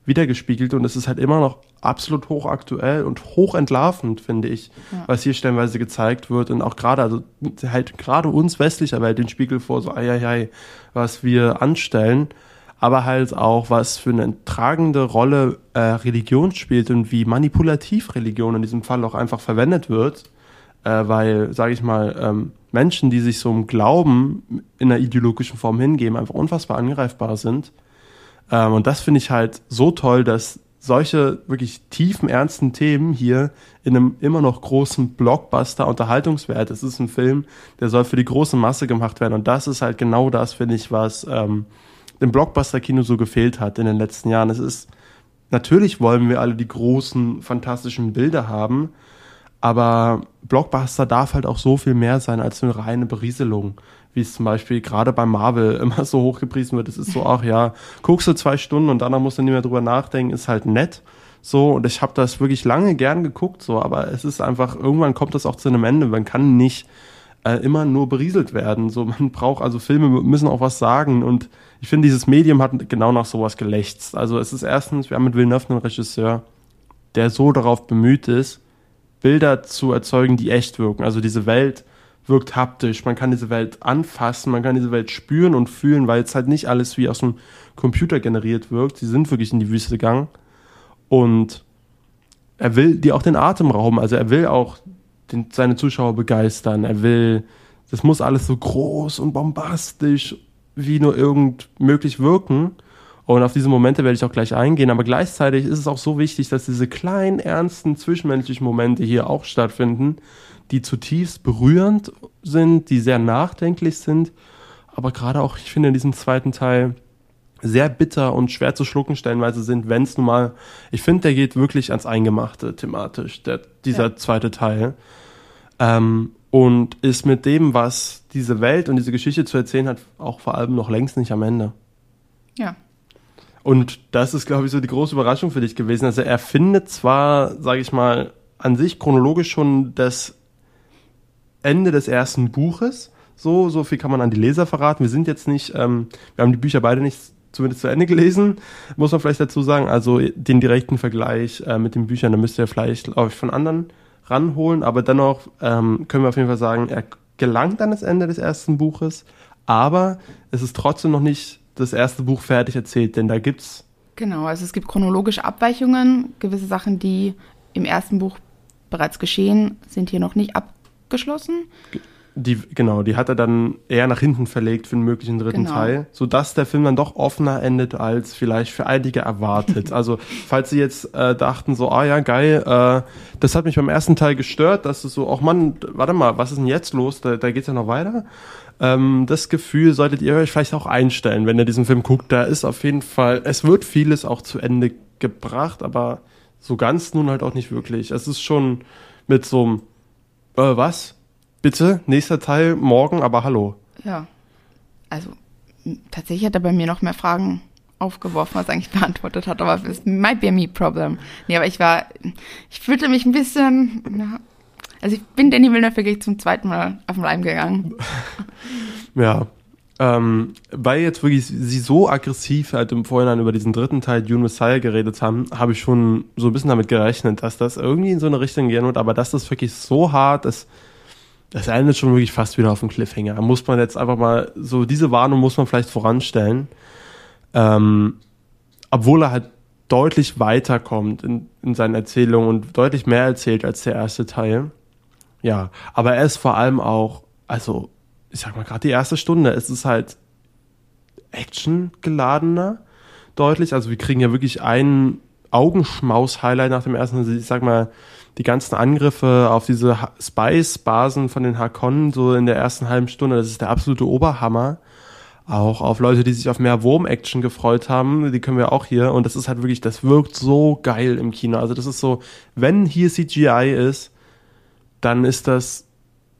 wiedergespiegelt. Und es ist halt immer noch absolut hochaktuell und hochentlarvend finde ich ja. was hier stellenweise gezeigt wird. Und auch gerade also halt gerade uns westlicher Welt den Spiegel vor so ei, ei, ei was wir anstellen aber halt auch, was für eine tragende Rolle äh, Religion spielt und wie manipulativ Religion in diesem Fall auch einfach verwendet wird, äh, weil, sage ich mal, ähm, Menschen, die sich so im Glauben in einer ideologischen Form hingeben, einfach unfassbar angreifbar sind. Ähm, und das finde ich halt so toll, dass solche wirklich tiefen, ernsten Themen hier in einem immer noch großen Blockbuster Unterhaltungswert. Es ist ein Film, der soll für die große Masse gemacht werden. Und das ist halt genau das, finde ich, was ähm, dem Blockbuster-Kino so gefehlt hat in den letzten Jahren. Es ist, natürlich wollen wir alle die großen, fantastischen Bilder haben, aber Blockbuster darf halt auch so viel mehr sein als eine reine Berieselung, wie es zum Beispiel gerade bei Marvel immer so hochgepriesen wird. Es ist so, ach ja, guckst du zwei Stunden und danach musst du nicht mehr drüber nachdenken, ist halt nett. So, und ich habe das wirklich lange gern geguckt, so, aber es ist einfach, irgendwann kommt das auch zu einem Ende. Man kann nicht äh, immer nur berieselt werden. So, man braucht, also Filme müssen auch was sagen und ich finde, dieses Medium hat genau nach sowas gelächzt. Also es ist erstens, wir haben mit Villeneuve einen Regisseur, der so darauf bemüht ist, Bilder zu erzeugen, die echt wirken. Also diese Welt wirkt haptisch, man kann diese Welt anfassen, man kann diese Welt spüren und fühlen, weil es halt nicht alles wie aus dem Computer generiert wirkt. Sie sind wirklich in die Wüste gegangen und er will dir auch den Atem rauben, also er will auch den, seine Zuschauer begeistern, er will, das muss alles so groß und bombastisch wie nur irgend möglich wirken. Und auf diese Momente werde ich auch gleich eingehen. Aber gleichzeitig ist es auch so wichtig, dass diese kleinen, ernsten, zwischenmenschlichen Momente hier auch stattfinden, die zutiefst berührend sind, die sehr nachdenklich sind. Aber gerade auch, ich finde, in diesem zweiten Teil sehr bitter und schwer zu schlucken stellenweise sind, wenn es nun mal, ich finde, der geht wirklich ans Eingemachte thematisch, der, dieser ja. zweite Teil. Ähm, und ist mit dem, was diese Welt und diese Geschichte zu erzählen hat, auch vor allem noch längst nicht am Ende. Ja. Und das ist, glaube ich, so die große Überraschung für dich gewesen. Also er findet zwar, sage ich mal, an sich chronologisch schon das Ende des ersten Buches. So, so viel kann man an die Leser verraten. Wir sind jetzt nicht, ähm, wir haben die Bücher beide nicht zumindest zu Ende gelesen, muss man vielleicht dazu sagen. Also den direkten Vergleich äh, mit den Büchern, da müsst ihr vielleicht, glaube ich, von anderen ranholen, aber dennoch ähm, können wir auf jeden Fall sagen, er gelangt an das Ende des ersten Buches, aber es ist trotzdem noch nicht das erste Buch fertig erzählt, denn da gibt's Genau, also es gibt chronologische Abweichungen. Gewisse Sachen, die im ersten Buch bereits geschehen, sind hier noch nicht abgeschlossen. Die genau, die hat er dann eher nach hinten verlegt für den möglichen dritten Genau. Teil, sodass der Film dann doch offener endet als vielleicht für einige erwartet. also falls Sie jetzt äh, dachten so, ah ja geil, äh, das hat mich beim ersten Teil gestört, dass es so, ach Mann, warte mal, was ist denn jetzt los? Da, da geht's ja noch weiter. Ähm, das Gefühl solltet ihr euch vielleicht auch einstellen, wenn ihr diesen Film guckt. Da ist auf jeden Fall, es wird vieles auch zu Ende gebracht, aber so ganz nun halt auch nicht wirklich. Es ist schon mit so einem, äh, was? Bitte? Nächster Teil morgen, aber hallo. Ja, also tatsächlich hat er bei mir noch mehr Fragen aufgeworfen, als er eigentlich beantwortet hat, aber es might be a me problem. Nee, aber ich war, ich fühlte mich ein bisschen, ja, also ich bin Danny Villeneuve wirklich zum zweiten Mal auf den Leim gegangen. Ja. Ähm, weil jetzt wirklich sie so aggressiv halt im Vorhinein über diesen dritten Teil Dune Messiah geredet haben, habe ich schon so ein bisschen damit gerechnet, dass das irgendwie in so eine Richtung gehen wird, aber dass das wirklich so hart ist, das endet schon wirklich fast wieder auf dem Cliffhanger. Da muss man jetzt einfach mal, so diese Warnung muss man vielleicht voranstellen. Ähm, obwohl er halt deutlich weiterkommt in, in seinen Erzählungen und deutlich mehr erzählt als der erste Teil. Ja, aber er ist vor allem auch, also ich sag mal gerade die erste Stunde, es ist halt actiongeladener, deutlich. Also wir kriegen ja wirklich einen Augenschmaus-Highlight nach dem ersten. Also ich sag mal, die ganzen Angriffe auf diese Spice-Basen von den Hakonnen so in der ersten halben Stunde, das ist der absolute Oberhammer. Auch auf Leute, die sich auf mehr Wurm-Action gefreut haben, die können wir auch hier. Und das ist halt wirklich, das wirkt so geil im Kino. Also das ist so, wenn hier CGI ist, dann ist das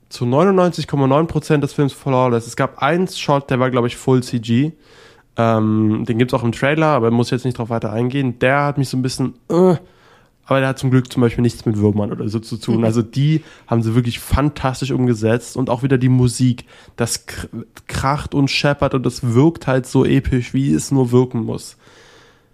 zu 99,9% des Films flawless. Es gab einen Shot, der war, glaube ich, Full CG. Ähm, den gibt's auch im Trailer, aber muss jetzt nicht drauf weiter eingehen. Der hat mich so ein bisschen, äh, aber der hat zum Glück zum Beispiel nichts mit Würmern oder so zu tun. Also die haben sie wirklich fantastisch umgesetzt und auch wieder die Musik. Das kr- kracht und scheppert und das wirkt halt so episch, wie es nur wirken muss.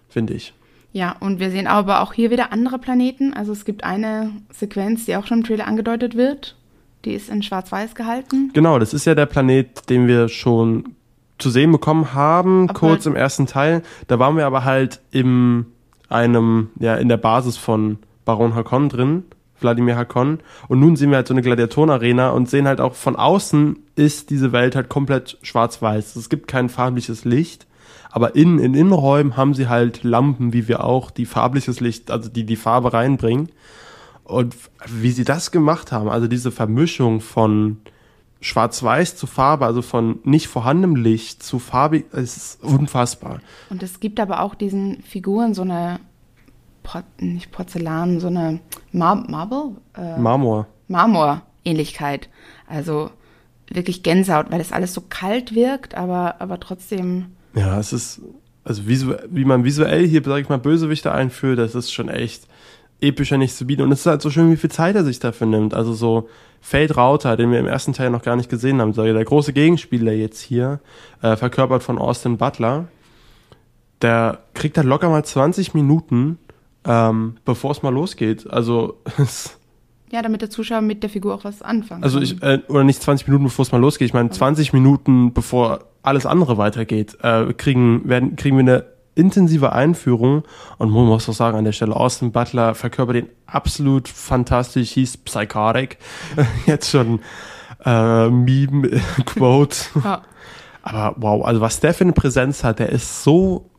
Finde ich. Ja, und wir sehen aber auch hier wieder andere Planeten. Also es gibt eine Sequenz, die auch schon im Trailer angedeutet wird. Die ist in Schwarz-Weiß gehalten. Genau, das ist ja der Planet, den wir schon zu sehen bekommen haben, Aber- kurz im ersten Teil. Da waren wir aber halt im einem, ja, in der Basis von Baron Hakon drin, Wladimir Hakon. Und nun sehen wir halt so eine Gladiatorenarena und sehen halt auch von außen ist diese Welt halt komplett schwarz-weiß. Es gibt kein farbliches Licht. Aber innen, in Innenräumen haben sie halt Lampen, wie wir auch, die farbliches Licht, also die die Farbe reinbringen. Und wie sie das gemacht haben, also diese Vermischung von Schwarz-Weiß zu Farbe, also von nicht vorhandenem Licht zu farbig, es ist unfassbar. Und es gibt aber auch diesen Figuren so eine, Por nicht Porzellan, so eine Mar Marble? Äh, Marmor. Marmor-Ähnlichkeit. Also wirklich Gänsehaut, weil das alles so kalt wirkt, aber, aber trotzdem, Ja, es ist, also wie man visuell hier, sag ich mal, Bösewichte einführt, das ist schon echt epischer nicht zu bieten. Und es ist halt so schön, wie viel Zeit er sich dafür nimmt. Also so Fade Rauter, den wir im ersten Teil noch gar nicht gesehen haben, der große Gegenspieler jetzt hier, äh, verkörpert von Austin Butler, der kriegt halt locker mal 20 Minuten, ähm, bevor es mal losgeht. Also es ja, damit der Zuschauer mit der Figur auch was anfangen Also ich, äh, oder nicht 20 Minuten, bevor es mal losgeht. Ich meine, 20 Minuten, bevor alles andere weitergeht, äh, kriegen, werden, kriegen wir eine intensive Einführung. Und man muss auch sagen, an der Stelle, Austin Butler verkörpert den absolut fantastisch, hieß Psychotic. Jetzt schon äh, Meme, Quote. Ja. Aber wow, also was der für eine Präsenz hat, der ist so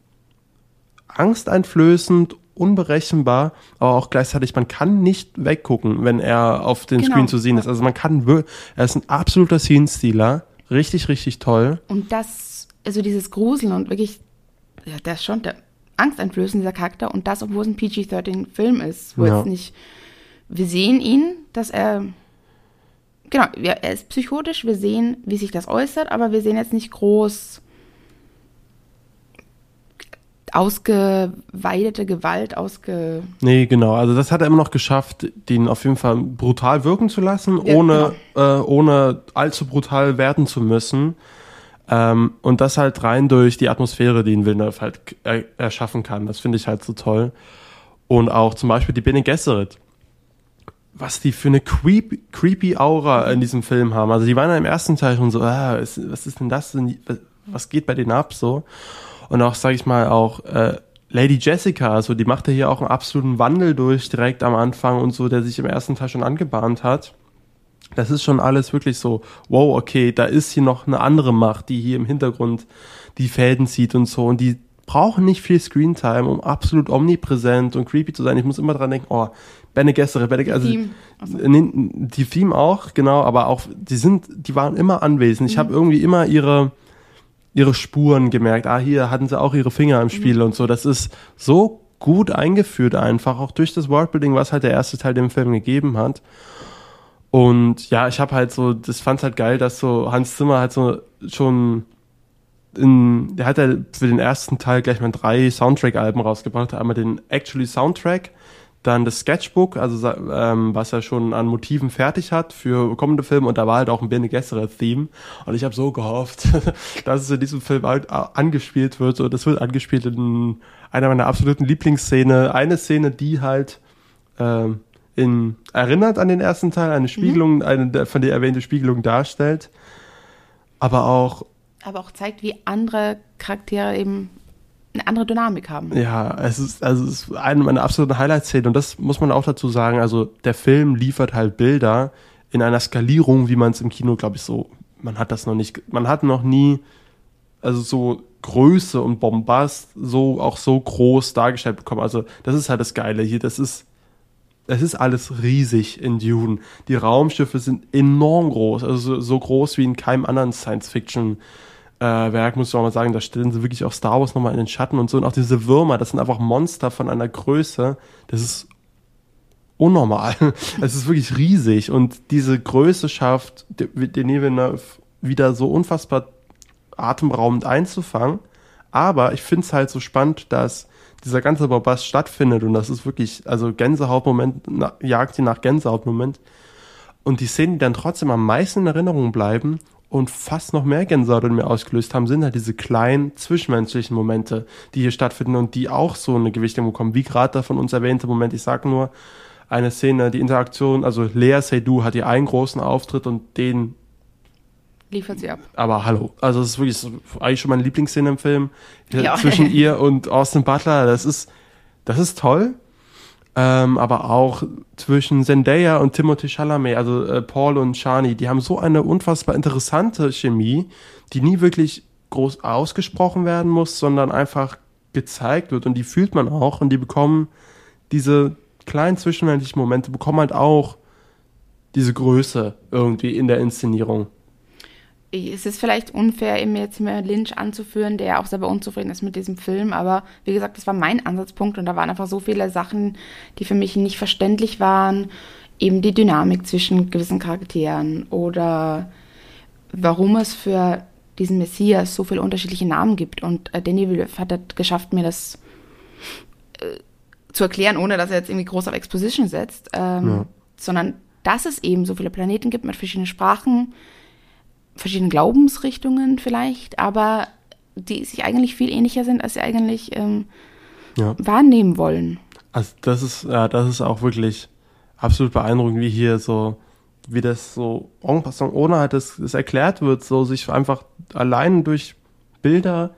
angsteinflößend, unberechenbar, aber auch gleichzeitig, man kann nicht weggucken, wenn er auf den Genau. Screen zu sehen ist. Also man kann, er ist ein absoluter Scene-Stealer. Richtig, richtig toll. Und das, also dieses Gruseln und wirklich, ja, der ist schon der angsteinflößend, dieser Charakter. Und das, obwohl es ein PG-13-Film ist, wo Ja. jetzt nicht, wir sehen ihn, dass er, genau, ja, er ist psychotisch, wir sehen, wie sich das äußert, aber wir sehen jetzt nicht groß ausgeweidete Gewalt, ausge, Nee, genau. Also das hat er immer noch geschafft, den auf jeden Fall brutal wirken zu lassen, Ja, ohne, äh, ohne allzu brutal werden zu müssen. Ähm, und das halt rein durch die Atmosphäre, die ein Villeneuve halt er, erschaffen kann. Das finde ich halt so toll. Und auch zum Beispiel die Bene Gesserit. Was die für eine creep, creepy Aura in diesem Film haben. Also die waren ja im ersten Teil schon so, ah, ist, was ist denn das? Was- geht bei denen ab so? Und auch, sage ich mal, auch äh, Lady Jessica, also die machte hier auch einen absoluten Wandel durch direkt am Anfang und so, der sich im ersten Teil schon angebahnt hat. Das ist schon alles wirklich so, wow, okay, da ist hier noch eine andere Macht, die hier im Hintergrund die Fäden zieht und so und die brauchen nicht viel Screentime, um absolut omnipräsent und creepy zu sein. Ich muss immer dran denken, oh, Bene Gesserit, Bene also, Theme. Also. die Theme auch, genau, aber auch, die sind, die waren immer anwesend. Ich mhm. habe irgendwie immer ihre, ihre Spuren gemerkt. Ah, hier hatten sie auch ihre Finger im Spiel mhm. und so. Das ist so gut eingeführt einfach, auch durch das Worldbuilding, was halt der erste Teil dem Film gegeben hat. Und ja, ich habe halt so, das fand halt geil, dass so Hans Zimmer halt so schon in, der hat ja für den ersten Teil gleich mal drei Soundtrack-Alben rausgebracht. Einmal den Actually Soundtrack, dann das Sketchbook, also ähm, was er schon an Motiven fertig hat für kommende Filme. Und da war halt auch ein Bene Gesserit-Theme und ich habe so gehofft, dass es in diesem Film halt angespielt wird. Und das wird angespielt in einer meiner absoluten Lieblingsszene, eine Szene, die halt ähm, in, erinnert an den ersten Teil, eine Spiegelung, mhm. eine von der erwähnte Spiegelung darstellt, aber auch aber auch zeigt, wie andere Charaktere eben eine andere Dynamik haben. Ja, es ist, also es ist eine meiner absoluten Highlight-Szenen und das muss man auch dazu sagen. Also der Film liefert halt Bilder in einer Skalierung, wie man es im Kino, glaube ich, so, man hat das noch nicht, man hat noch nie, also so Größe und Bombast so auch so groß dargestellt bekommen. Also das ist halt das Geile hier. Das ist, es ist alles riesig in Dune. Die Raumschiffe sind enorm groß, also so, groß wie in keinem anderen Science-Fiction äh, Werk, muss ich auch mal sagen, da stellen sie wirklich auch Star Wars nochmal in den Schatten und so. Und auch diese Würmer, das sind einfach Monster von einer Größe, das ist unnormal. Es ist wirklich riesig. Und diese Größe schafft Denis Villeneuve wieder so unfassbar atemberaubend einzufangen. Aber ich finde es halt so spannend, dass dieser ganze Bombast stattfindet und das ist wirklich, also Gänsehautmoment, jagt sie nach Gänsehautmoment. Und die Szenen, die dann trotzdem am meisten in Erinnerung bleiben und fast noch mehr Gänsehaut in mir ausgelöst haben, sind halt diese kleinen zwischenmenschlichen Momente, die hier stattfinden und die auch so eine Gewichtung bekommen, wie gerade der von uns erwähnte Moment. Ich sag nur eine Szene, die Interaktion, also Lea Seydoux hat hier einen großen Auftritt und den liefert sie ab. Aber hallo, also es ist wirklich eigentlich schon meine Lieblingsszene im Film ja. zwischen ihr und Austin Butler. Das ist das ist toll ähm, aber auch zwischen Zendaya und Timothy Chalamet, also äh, Paul und Shani, die haben so eine unfassbar interessante Chemie, die nie wirklich groß ausgesprochen werden muss, sondern einfach gezeigt wird und die fühlt man auch und die bekommen diese kleinen zwischenmenschlichen Momente, bekommen halt auch diese Größe irgendwie in der Inszenierung es ist vielleicht unfair, eben jetzt mehr Lynch anzuführen, der auch selber unzufrieden ist mit diesem Film, aber wie gesagt, das war mein Ansatzpunkt und da waren einfach so viele Sachen, die für mich nicht verständlich waren. Eben die Dynamik zwischen gewissen Charakteren oder warum es für diesen Messias so viele unterschiedliche Namen gibt. Und äh, Danny Villeneuve hat es geschafft, mir das äh, zu erklären, ohne dass er jetzt irgendwie groß auf Exposition setzt, ähm, ja. sondern dass es eben so viele Planeten gibt mit verschiedenen Sprachen, verschiedenen Glaubensrichtungen vielleicht, aber die sich eigentlich viel ähnlicher sind, als sie eigentlich ähm, ja. wahrnehmen wollen. Also das ist, ja, das ist auch wirklich absolut beeindruckend, wie hier so, wie das so en passant, ohne halt das, das erklärt wird, so sich einfach allein durch Bilder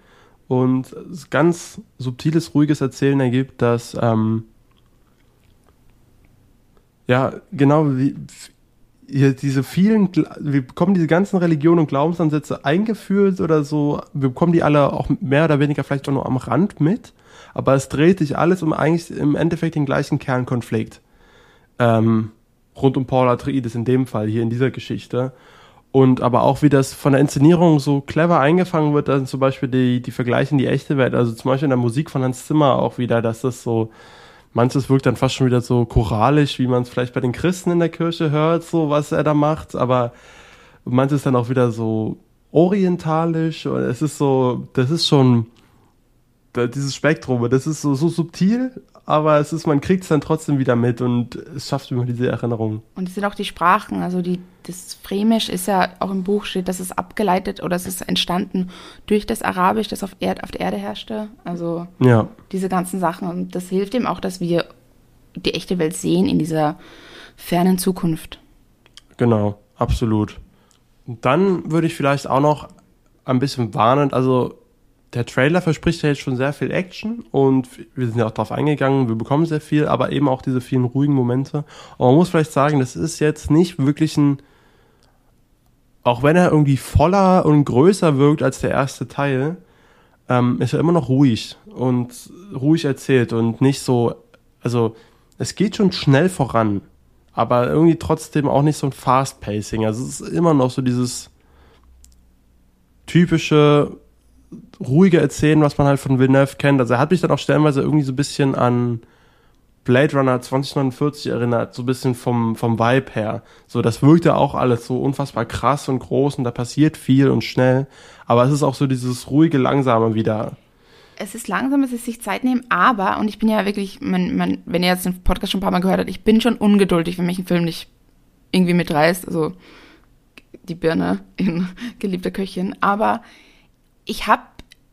und ganz subtiles, ruhiges Erzählen ergibt, dass ähm, ja, genau wie, hier diese vielen, wir bekommen diese ganzen Religionen und Glaubensansätze eingeführt oder so, wir bekommen die alle auch mehr oder weniger vielleicht auch nur am Rand mit, aber es dreht sich alles um eigentlich im Endeffekt den gleichen Kernkonflikt. Ähm, rund um Paul Atreides in dem Fall, hier in dieser Geschichte. Und aber auch, wie das von der Inszenierung so clever eingefangen wird, dann zum Beispiel die, die in die echte Welt, also zum Beispiel in der Musik von Hans Zimmer auch wieder, dass das so, Manches wirkt dann fast schon wieder so choralisch, wie man es vielleicht bei den Christen in der Kirche hört, so was er da macht, aber manches dann auch wieder so orientalisch und es ist so, das ist schon dieses Spektrum, das ist so, so subtil, aber es ist, man kriegt es dann trotzdem wieder mit und es schafft immer diese Erinnerung. Und es sind auch die Sprachen, also die, das Främisch ist ja auch im Buch steht, dass es abgeleitet oder es ist entstanden durch das Arabisch, das auf, Erd, auf der Erde herrschte. Also ja. diese ganzen Sachen. Und das hilft eben auch, dass wir die echte Welt sehen in dieser fernen Zukunft. Genau, absolut. Und dann würde ich vielleicht auch noch ein bisschen warnend. Also der Trailer verspricht ja jetzt schon sehr viel Action und wir sind ja auch darauf eingegangen, wir bekommen sehr viel, aber eben auch diese vielen ruhigen Momente. Aber man muss vielleicht sagen, das ist jetzt nicht wirklich ein, auch wenn er irgendwie voller und größer wirkt als der erste Teil, ähm, ist er immer noch ruhig und ruhig erzählt und nicht so, also es geht schon schnell voran, aber irgendwie trotzdem auch nicht so ein Fast Pacing. Also es ist immer noch so dieses typische ruhige Erzählen, was man halt von Villeneuve kennt. Also er hat mich dann auch stellenweise irgendwie so ein bisschen an Blade Runner 2049 erinnert, so ein bisschen vom, vom Vibe her. So, das wirkte auch alles so unfassbar krass und groß und da passiert viel und schnell. Aber es ist auch so dieses ruhige, langsame wieder. Es ist langsam, es ist sich Zeit nehmen, aber, und ich bin ja wirklich, man, man, wenn ihr jetzt den Podcast schon ein paar Mal gehört habt, ich bin schon ungeduldig, wenn mich ein Film nicht irgendwie mitreißt. Also die Birne in Geliebter Köchin. Aber ich habe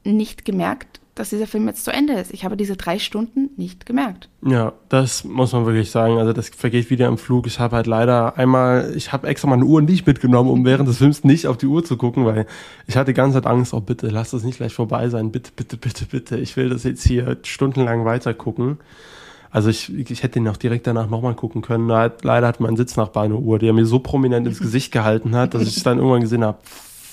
nicht gemerkt, dass dieser Film jetzt zu Ende ist. Ich habe diese drei Stunden nicht gemerkt. Ja, das muss man wirklich sagen. Also das vergeht wieder im Flug. Ich habe halt leider einmal, ich habe extra meine Uhr nicht mitgenommen, um während des Films nicht auf die Uhr zu gucken, weil ich hatte die ganze Zeit Angst, oh bitte, lass das nicht gleich vorbei sein. Bitte, bitte, bitte, bitte. Ich will das jetzt hier stundenlang weiter gucken. Also ich, ich hätte ihn auch direkt danach nochmal gucken können. Leider hat mein Sitznachbar eine Uhr, die er mir so prominent ins Gesicht gehalten hat, dass ich dann irgendwann gesehen habe,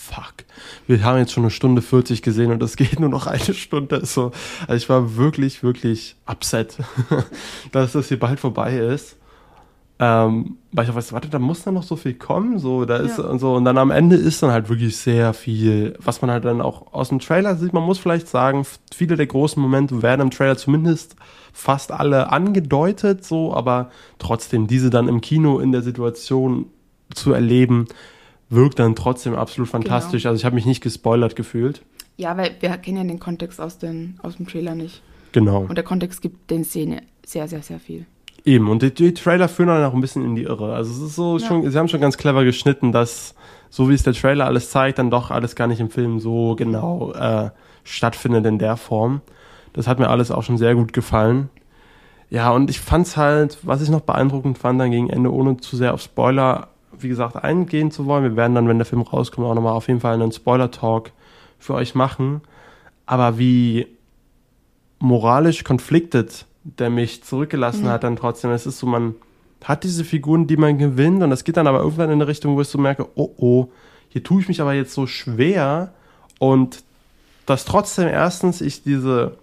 fuck, wir haben jetzt schon eine Stunde 40 gesehen und es geht nur noch eine Stunde. So, also ich war wirklich, wirklich upset, dass das hier bald vorbei ist. Ähm, weil ich auch weiß, warte, da muss dann noch so viel kommen, so, da ist ja. und so, und dann am Ende ist dann halt wirklich sehr viel, was man halt dann auch aus dem Trailer sieht, man muss vielleicht sagen, viele der großen Momente werden im Trailer zumindest fast alle angedeutet, so, aber trotzdem, diese dann im Kino in der Situation zu erleben, wirkt dann trotzdem absolut genau. fantastisch. Genau. Also ich habe mich nicht gespoilert gefühlt. Ja, weil wir kennen ja den Kontext aus, den, aus dem Trailer nicht. Genau. Und der Kontext gibt den Szene sehr, sehr, sehr viel. Eben, und die, die Trailer führen dann auch ein bisschen in die Irre. Also es ist so ja. schon, sie haben schon ganz clever geschnitten, dass, so wie es der Trailer alles zeigt, dann doch alles gar nicht im Film so genau äh, stattfindet in der Form. Das hat mir alles auch schon sehr gut gefallen. Ja, und ich fand's halt, was ich noch beeindruckend fand, dann gegen Ende, ohne zu sehr auf Spoiler, wie gesagt, eingehen zu wollen. Wir werden dann, wenn der Film rauskommt, auch nochmal auf jeden Fall einen Spoiler-Talk für euch machen. Aber wie moralisch konfliktet der mich zurückgelassen mhm. hat, dann trotzdem, es ist so, man hat diese Figuren, die man gewinnt, und das geht dann aber irgendwann in eine Richtung, wo ich so merke, oh oh, hier tue ich mich aber jetzt so schwer und dass trotzdem erstens ich diese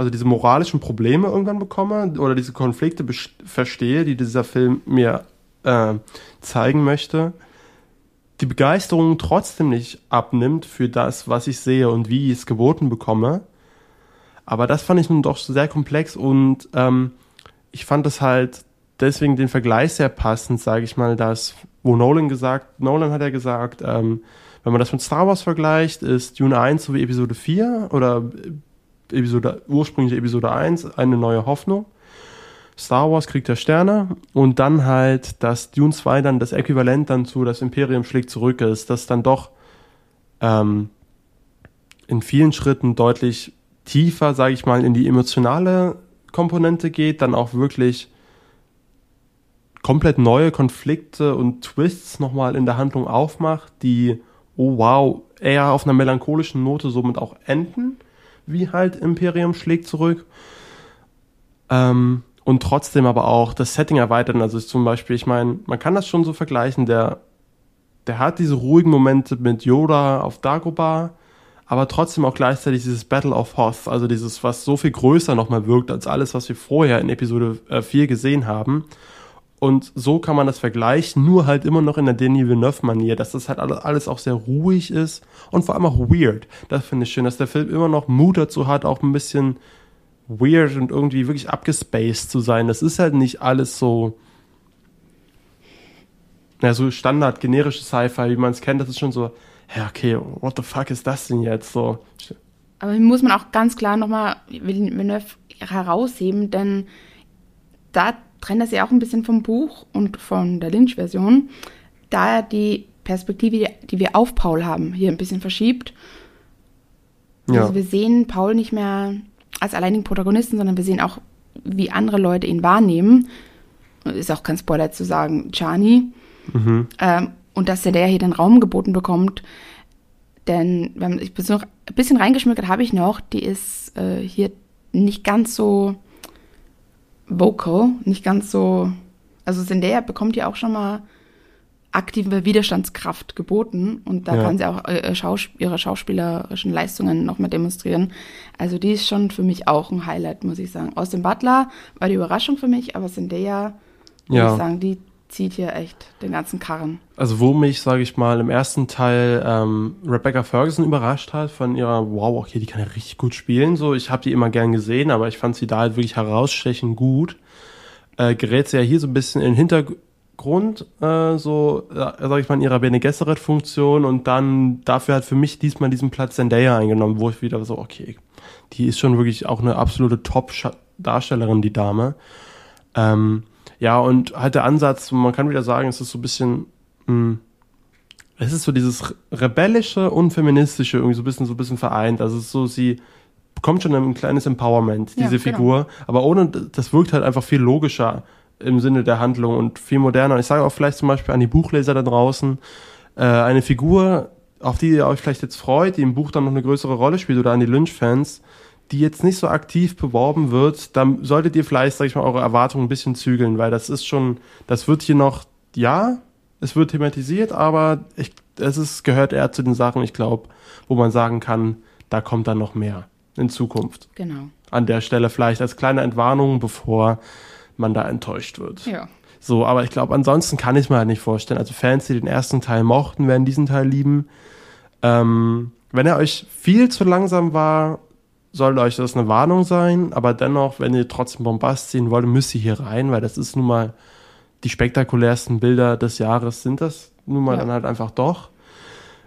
also diese moralischen Probleme irgendwann bekomme oder diese Konflikte verstehe, die dieser Film mir äh, zeigen möchte, die Begeisterung trotzdem nicht abnimmt für das, was ich sehe und wie ich es geboten bekomme. Aber das fand ich nun doch sehr komplex und ähm, ich fand es halt deswegen den Vergleich sehr passend, sage ich mal, dass, wo Nolan gesagt, Nolan hat ja gesagt, ähm, wenn man das mit Star Wars vergleicht, ist Dune 1 so wie Episode 4 oder Episode, ursprüngliche Episode 1, eine neue Hoffnung. Star Wars Krieg der Sterne und dann halt, dass Dune 2 dann das Äquivalent dann zu das Imperium schlägt zurück ist, das dann doch ähm, in vielen Schritten deutlich tiefer, sage ich mal, in die emotionale Komponente geht, dann auch wirklich komplett neue Konflikte und Twists nochmal in der Handlung aufmacht, die, oh wow, eher auf einer melancholischen Note somit auch enden wie halt Imperium schlägt zurück. Ähm, und trotzdem aber auch das Setting erweitern. Also zum Beispiel, ich meine, man kann das schon so vergleichen, der, der hat diese ruhigen Momente mit Yoda auf Dagobah, aber trotzdem auch gleichzeitig dieses Battle of Hoth, also dieses, was so viel größer nochmal wirkt als alles, was wir vorher in Episode 4 äh, gesehen haben. Und so kann man das vergleichen, nur halt immer noch in der Denis Villeneuve-Manier, dass das halt alles auch sehr ruhig ist und vor allem auch weird. Das finde ich schön, dass der Film immer noch Mut dazu hat, auch ein bisschen weird und irgendwie wirklich abgespaced zu sein. Das ist halt nicht alles so, ja, so Standard, generische Sci-Fi, wie man es kennt. Das ist schon so, ja, okay, what the fuck ist das denn jetzt so? Aber muss man auch ganz klar nochmal Villeneuve herausheben, denn da trennt das ja auch ein bisschen vom Buch und von der Lynch-Version, da er die Perspektive, die wir auf Paul haben, hier ein bisschen verschiebt. Ja. Also wir sehen Paul nicht mehr als alleinigen Protagonisten, sondern wir sehen auch, wie andere Leute ihn wahrnehmen. Ist auch kein Spoiler zu sagen, Chani. Mhm. Ähm, und dass er der hier den Raum geboten bekommt, Denn wenn ich bin noch ein bisschen reingeschmückt habe ich noch, die ist äh, hier nicht ganz so vocal, nicht ganz so. Also Zendaya bekommt ja auch schon mal aktive Widerstandskraft geboten und da Ja. kann sie auch äh, Schaus ihre schauspielerischen Leistungen noch mal demonstrieren. Also die ist schon für mich auch ein Highlight, muss ich sagen. Aus dem Butler war die Überraschung für mich, aber Zendaya, muss Ja. ich sagen, die zieht hier echt den ganzen Karren. Also wo mich, sage ich mal, im ersten Teil ähm, Rebecca Ferguson überrascht hat von ihrer, wow, okay, die kann ja richtig gut spielen. So, ich habe die immer gern gesehen, aber ich fand sie da halt wirklich herausstechend gut. Äh, gerät sie ja hier so ein bisschen in den Hintergrund, äh, so, äh, sag ich mal, in ihrer Bene Gesserit-Funktion und dann dafür hat für mich diesmal diesen Platz Zendaya eingenommen, wo ich wieder so, okay, die ist schon wirklich auch eine absolute Top-Darstellerin, die Dame. Ähm, ja, und halt der Ansatz, man kann wieder sagen, es ist so ein bisschen, mh, es ist so dieses rebellische und feministische irgendwie so ein bisschen, so ein bisschen vereint. Also es ist so, sie bekommt schon ein kleines Empowerment, Ja, diese genau. Figur, aber ohne, das wirkt halt einfach viel logischer im Sinne der Handlung und viel moderner. Und ich sage auch vielleicht zum Beispiel an die Buchleser da draußen, äh, eine Figur, auf die ihr euch vielleicht jetzt freut, die im Buch dann noch eine größere Rolle spielt oder an die Lynch-Fans, die jetzt nicht so aktiv beworben wird, dann solltet ihr vielleicht, sag ich mal, eure Erwartungen ein bisschen zügeln, weil das ist schon, das wird hier noch, ja, es wird thematisiert, aber ich, es ist, gehört eher zu den Sachen, ich glaube, wo man sagen kann, da kommt dann noch mehr in Zukunft. Genau. An der Stelle vielleicht als kleine Entwarnung, bevor man da enttäuscht wird. Ja. So, aber ich glaube, ansonsten kann ich mir halt nicht vorstellen. Also Fans, die den ersten Teil mochten, werden diesen Teil lieben. Ähm, wenn er euch viel zu langsam war, sollte euch das eine Warnung sein. Aber dennoch, wenn ihr trotzdem Bombast sehen wollt, müsst ihr hier rein, weil das ist nun mal die spektakulärsten Bilder des Jahres sind das nun mal Ja. dann halt einfach doch.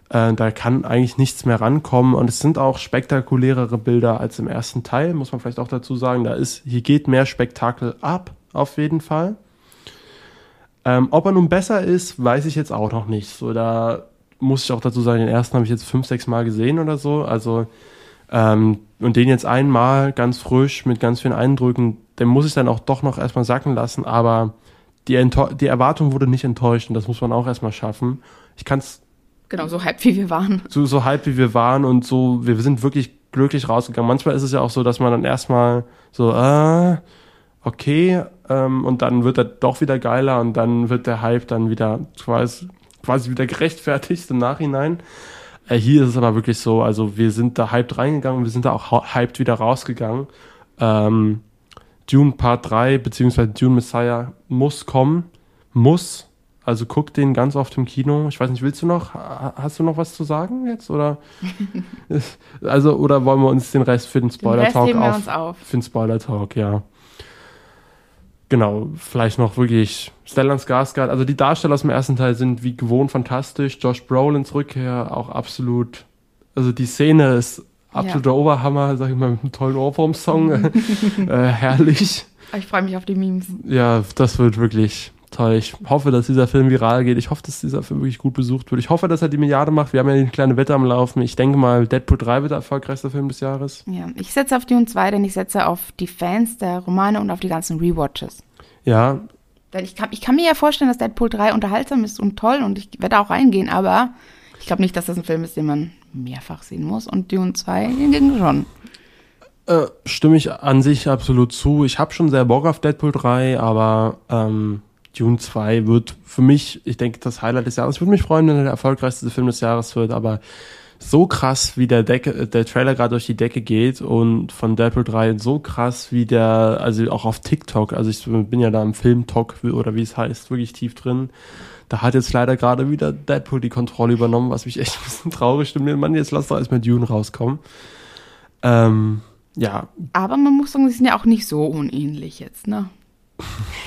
Äh, da kann eigentlich nichts mehr rankommen und es sind auch spektakulärere Bilder als im ersten Teil, muss man vielleicht auch dazu sagen. Da ist, hier geht mehr Spektakel ab, auf jeden Fall. Ähm, ob er nun besser ist, weiß ich jetzt auch noch nicht. So, da muss ich auch dazu sagen, den ersten habe ich jetzt fünf, sechs Mal gesehen oder so. Also, ähm, und den jetzt einmal ganz frisch mit ganz vielen Eindrücken, den muss ich dann auch doch noch erstmal sacken lassen. Aber die, die Erwartung wurde nicht enttäuscht und das muss man auch erstmal schaffen. Ich kann es Genau, so hype wie wir waren. so, so halb wie wir waren und so, wir sind wirklich glücklich rausgegangen. Manchmal ist es ja auch so, dass man dann erstmal so, äh, okay, ähm, und dann wird er doch wieder geiler und dann wird der Hype dann wieder quasi, quasi wieder gerechtfertigt im Nachhinein. Äh, hier ist es aber wirklich so, also wir sind da hyped reingegangen, wir sind da auch hyped wieder rausgegangen. Ähm, Dune Part 3 beziehungsweise Dune Messiah muss kommen, muss. Also guck den ganz oft im Kino. Ich weiß nicht, willst du noch, ha- hast du noch was zu sagen jetzt oder? also oder wollen wir uns den Rest für den Spoiler Talk wir auf, uns auf. für den Spoiler Talk, ja. Genau, vielleicht noch wirklich Stellan Skarsgård. Also die Darsteller aus dem ersten Teil sind wie gewohnt fantastisch. Josh Brolins Rückkehr auch absolut. Also die Szene ist absoluter Oberhammer, sag ich mal, mit einem tollen Ohrwurm-Song. äh, herrlich. Ich freue mich auf die Memes. Ja, das wird wirklich toll. Ich hoffe, dass dieser Film viral geht. Ich hoffe, dass dieser Film wirklich gut besucht wird. Ich hoffe, dass er die Milliarde macht. Wir haben ja eine kleine Wette am Laufen. Ich denke mal, Deadpool 3 wird der erfolgreichste Film des Jahres. Ja, ich setze auf Dune 2, denn ich setze auf die Fans der Romane und auf die ganzen Rewatches. Ja, Denn ich kann, ich kann mir ja vorstellen, dass Deadpool 3 unterhaltsam ist und toll und ich werde auch reingehen, aber ich glaube nicht, dass das ein Film ist, den man mehrfach sehen muss. Und Dune 2 hingegen schon. Äh, stimme ich an sich absolut zu. Ich habe schon sehr Bock auf Deadpool 3, aber ähm, Dune 2 wird für mich, ich denke, das Highlight des Jahres. Ich würde mich freuen, wenn er der erfolgreichste Film des Jahres wird, aber so krass, wie der, Decke, der Trailer gerade durch die Decke geht und von Deadpool 3 so krass, wie der, also auch auf TikTok, also ich bin ja da im Film-Talk oder wie es heißt, wirklich tief drin. Da hat jetzt leider gerade wieder Deadpool die Kontrolle übernommen, was mich echt ein bisschen traurig stimmt. Mann, jetzt lass doch erstmal Dune rauskommen. Ähm, ja, Aber man muss sagen, sie sind ja auch nicht so unähnlich jetzt, ne?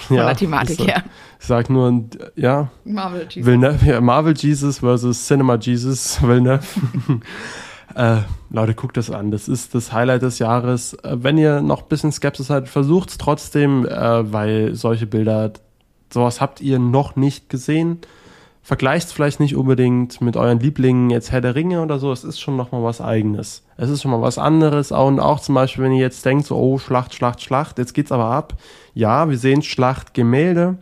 Von ja, der Thematik ich, her. Ich sag nur, ja, Marvel Jesus. Villeneuve, ja, Marvel Jesus versus Cinema Jesus Villeneuve. äh, Leute, guckt das an. Das ist das Highlight des Jahres. Äh, wenn ihr noch ein bisschen Skepsis habt, versucht es trotzdem, äh, weil solche Bilder, sowas habt ihr noch nicht gesehen. Vergleicht es vielleicht nicht unbedingt mit euren Lieblingen, jetzt Herr der Ringe oder so. Es ist schon nochmal was Eigenes. Es ist schon mal was anderes. Und auch zum Beispiel, wenn ihr jetzt denkt, so, oh, Schlacht, Schlacht, Schlacht, jetzt geht's aber ab. Ja, wir sehen Schlachtgemälde.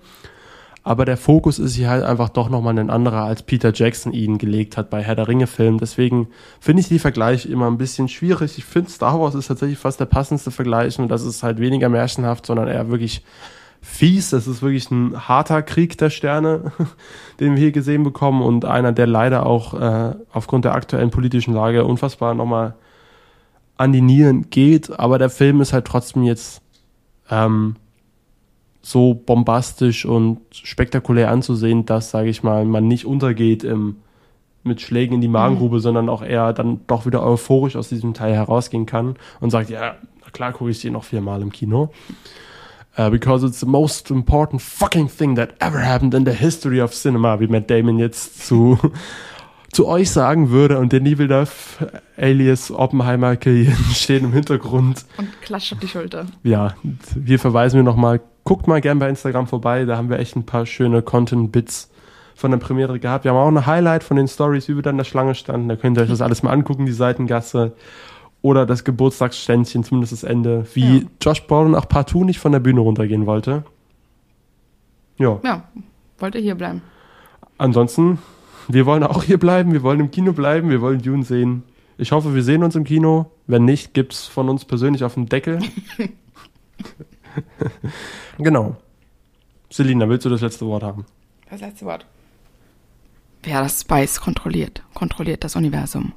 aber der Fokus ist hier halt einfach doch nochmal ein anderer, als Peter Jackson ihn gelegt hat bei Herr der Ringe-Film. Deswegen finde ich die Vergleiche immer ein bisschen schwierig. Ich finde, Star Wars ist tatsächlich fast der passendste Vergleich und das ist halt weniger märchenhaft, sondern eher wirklich fies. Das ist wirklich ein harter Krieg der Sterne, den wir hier gesehen bekommen und einer, der leider auch äh, aufgrund der aktuellen politischen Lage unfassbar nochmal an die Nieren geht. Aber der Film ist halt trotzdem jetzt ähm, so bombastisch und spektakulär anzusehen, dass, sage ich mal, man nicht untergeht im, mit Schlägen in die Magengrube, mhm. sondern auch eher dann doch wieder euphorisch aus diesem Teil herausgehen kann und sagt, ja, klar gucke ich den noch viermal im Kino. Uh, because it's the most important fucking thing that ever happened in the history of cinema, wie Matt Damon jetzt zu, zu euch sagen würde. Und der Villeneuve, alias Oppenheimer, stehen im Hintergrund. Und klatscht auf die Schulter. Ja, wir verweisen wir nochmal guckt mal gern bei Instagram vorbei, da haben wir echt ein paar schöne Content-Bits von der Premiere gehabt. Wir haben auch eine Highlight von den Stories, wie wir dann in der Schlange standen. Da könnt ihr euch das alles mal angucken, die Seitengasse. Oder das Geburtstagsständchen, zumindest das Ende, wie ja. Josh Brolin auch partout nicht von der Bühne runtergehen wollte. Ja. Ja, wollte hier bleiben. Ansonsten, wir wollen auch hier bleiben, wir wollen im Kino bleiben, wir wollen Dune sehen. Ich hoffe, wir sehen uns im Kino. Wenn nicht, gibt's von uns persönlich auf den Deckel. genau. Selina, willst du das letzte Wort haben? Das letzte Wort. Wer das Spice kontrolliert, kontrolliert das Universum.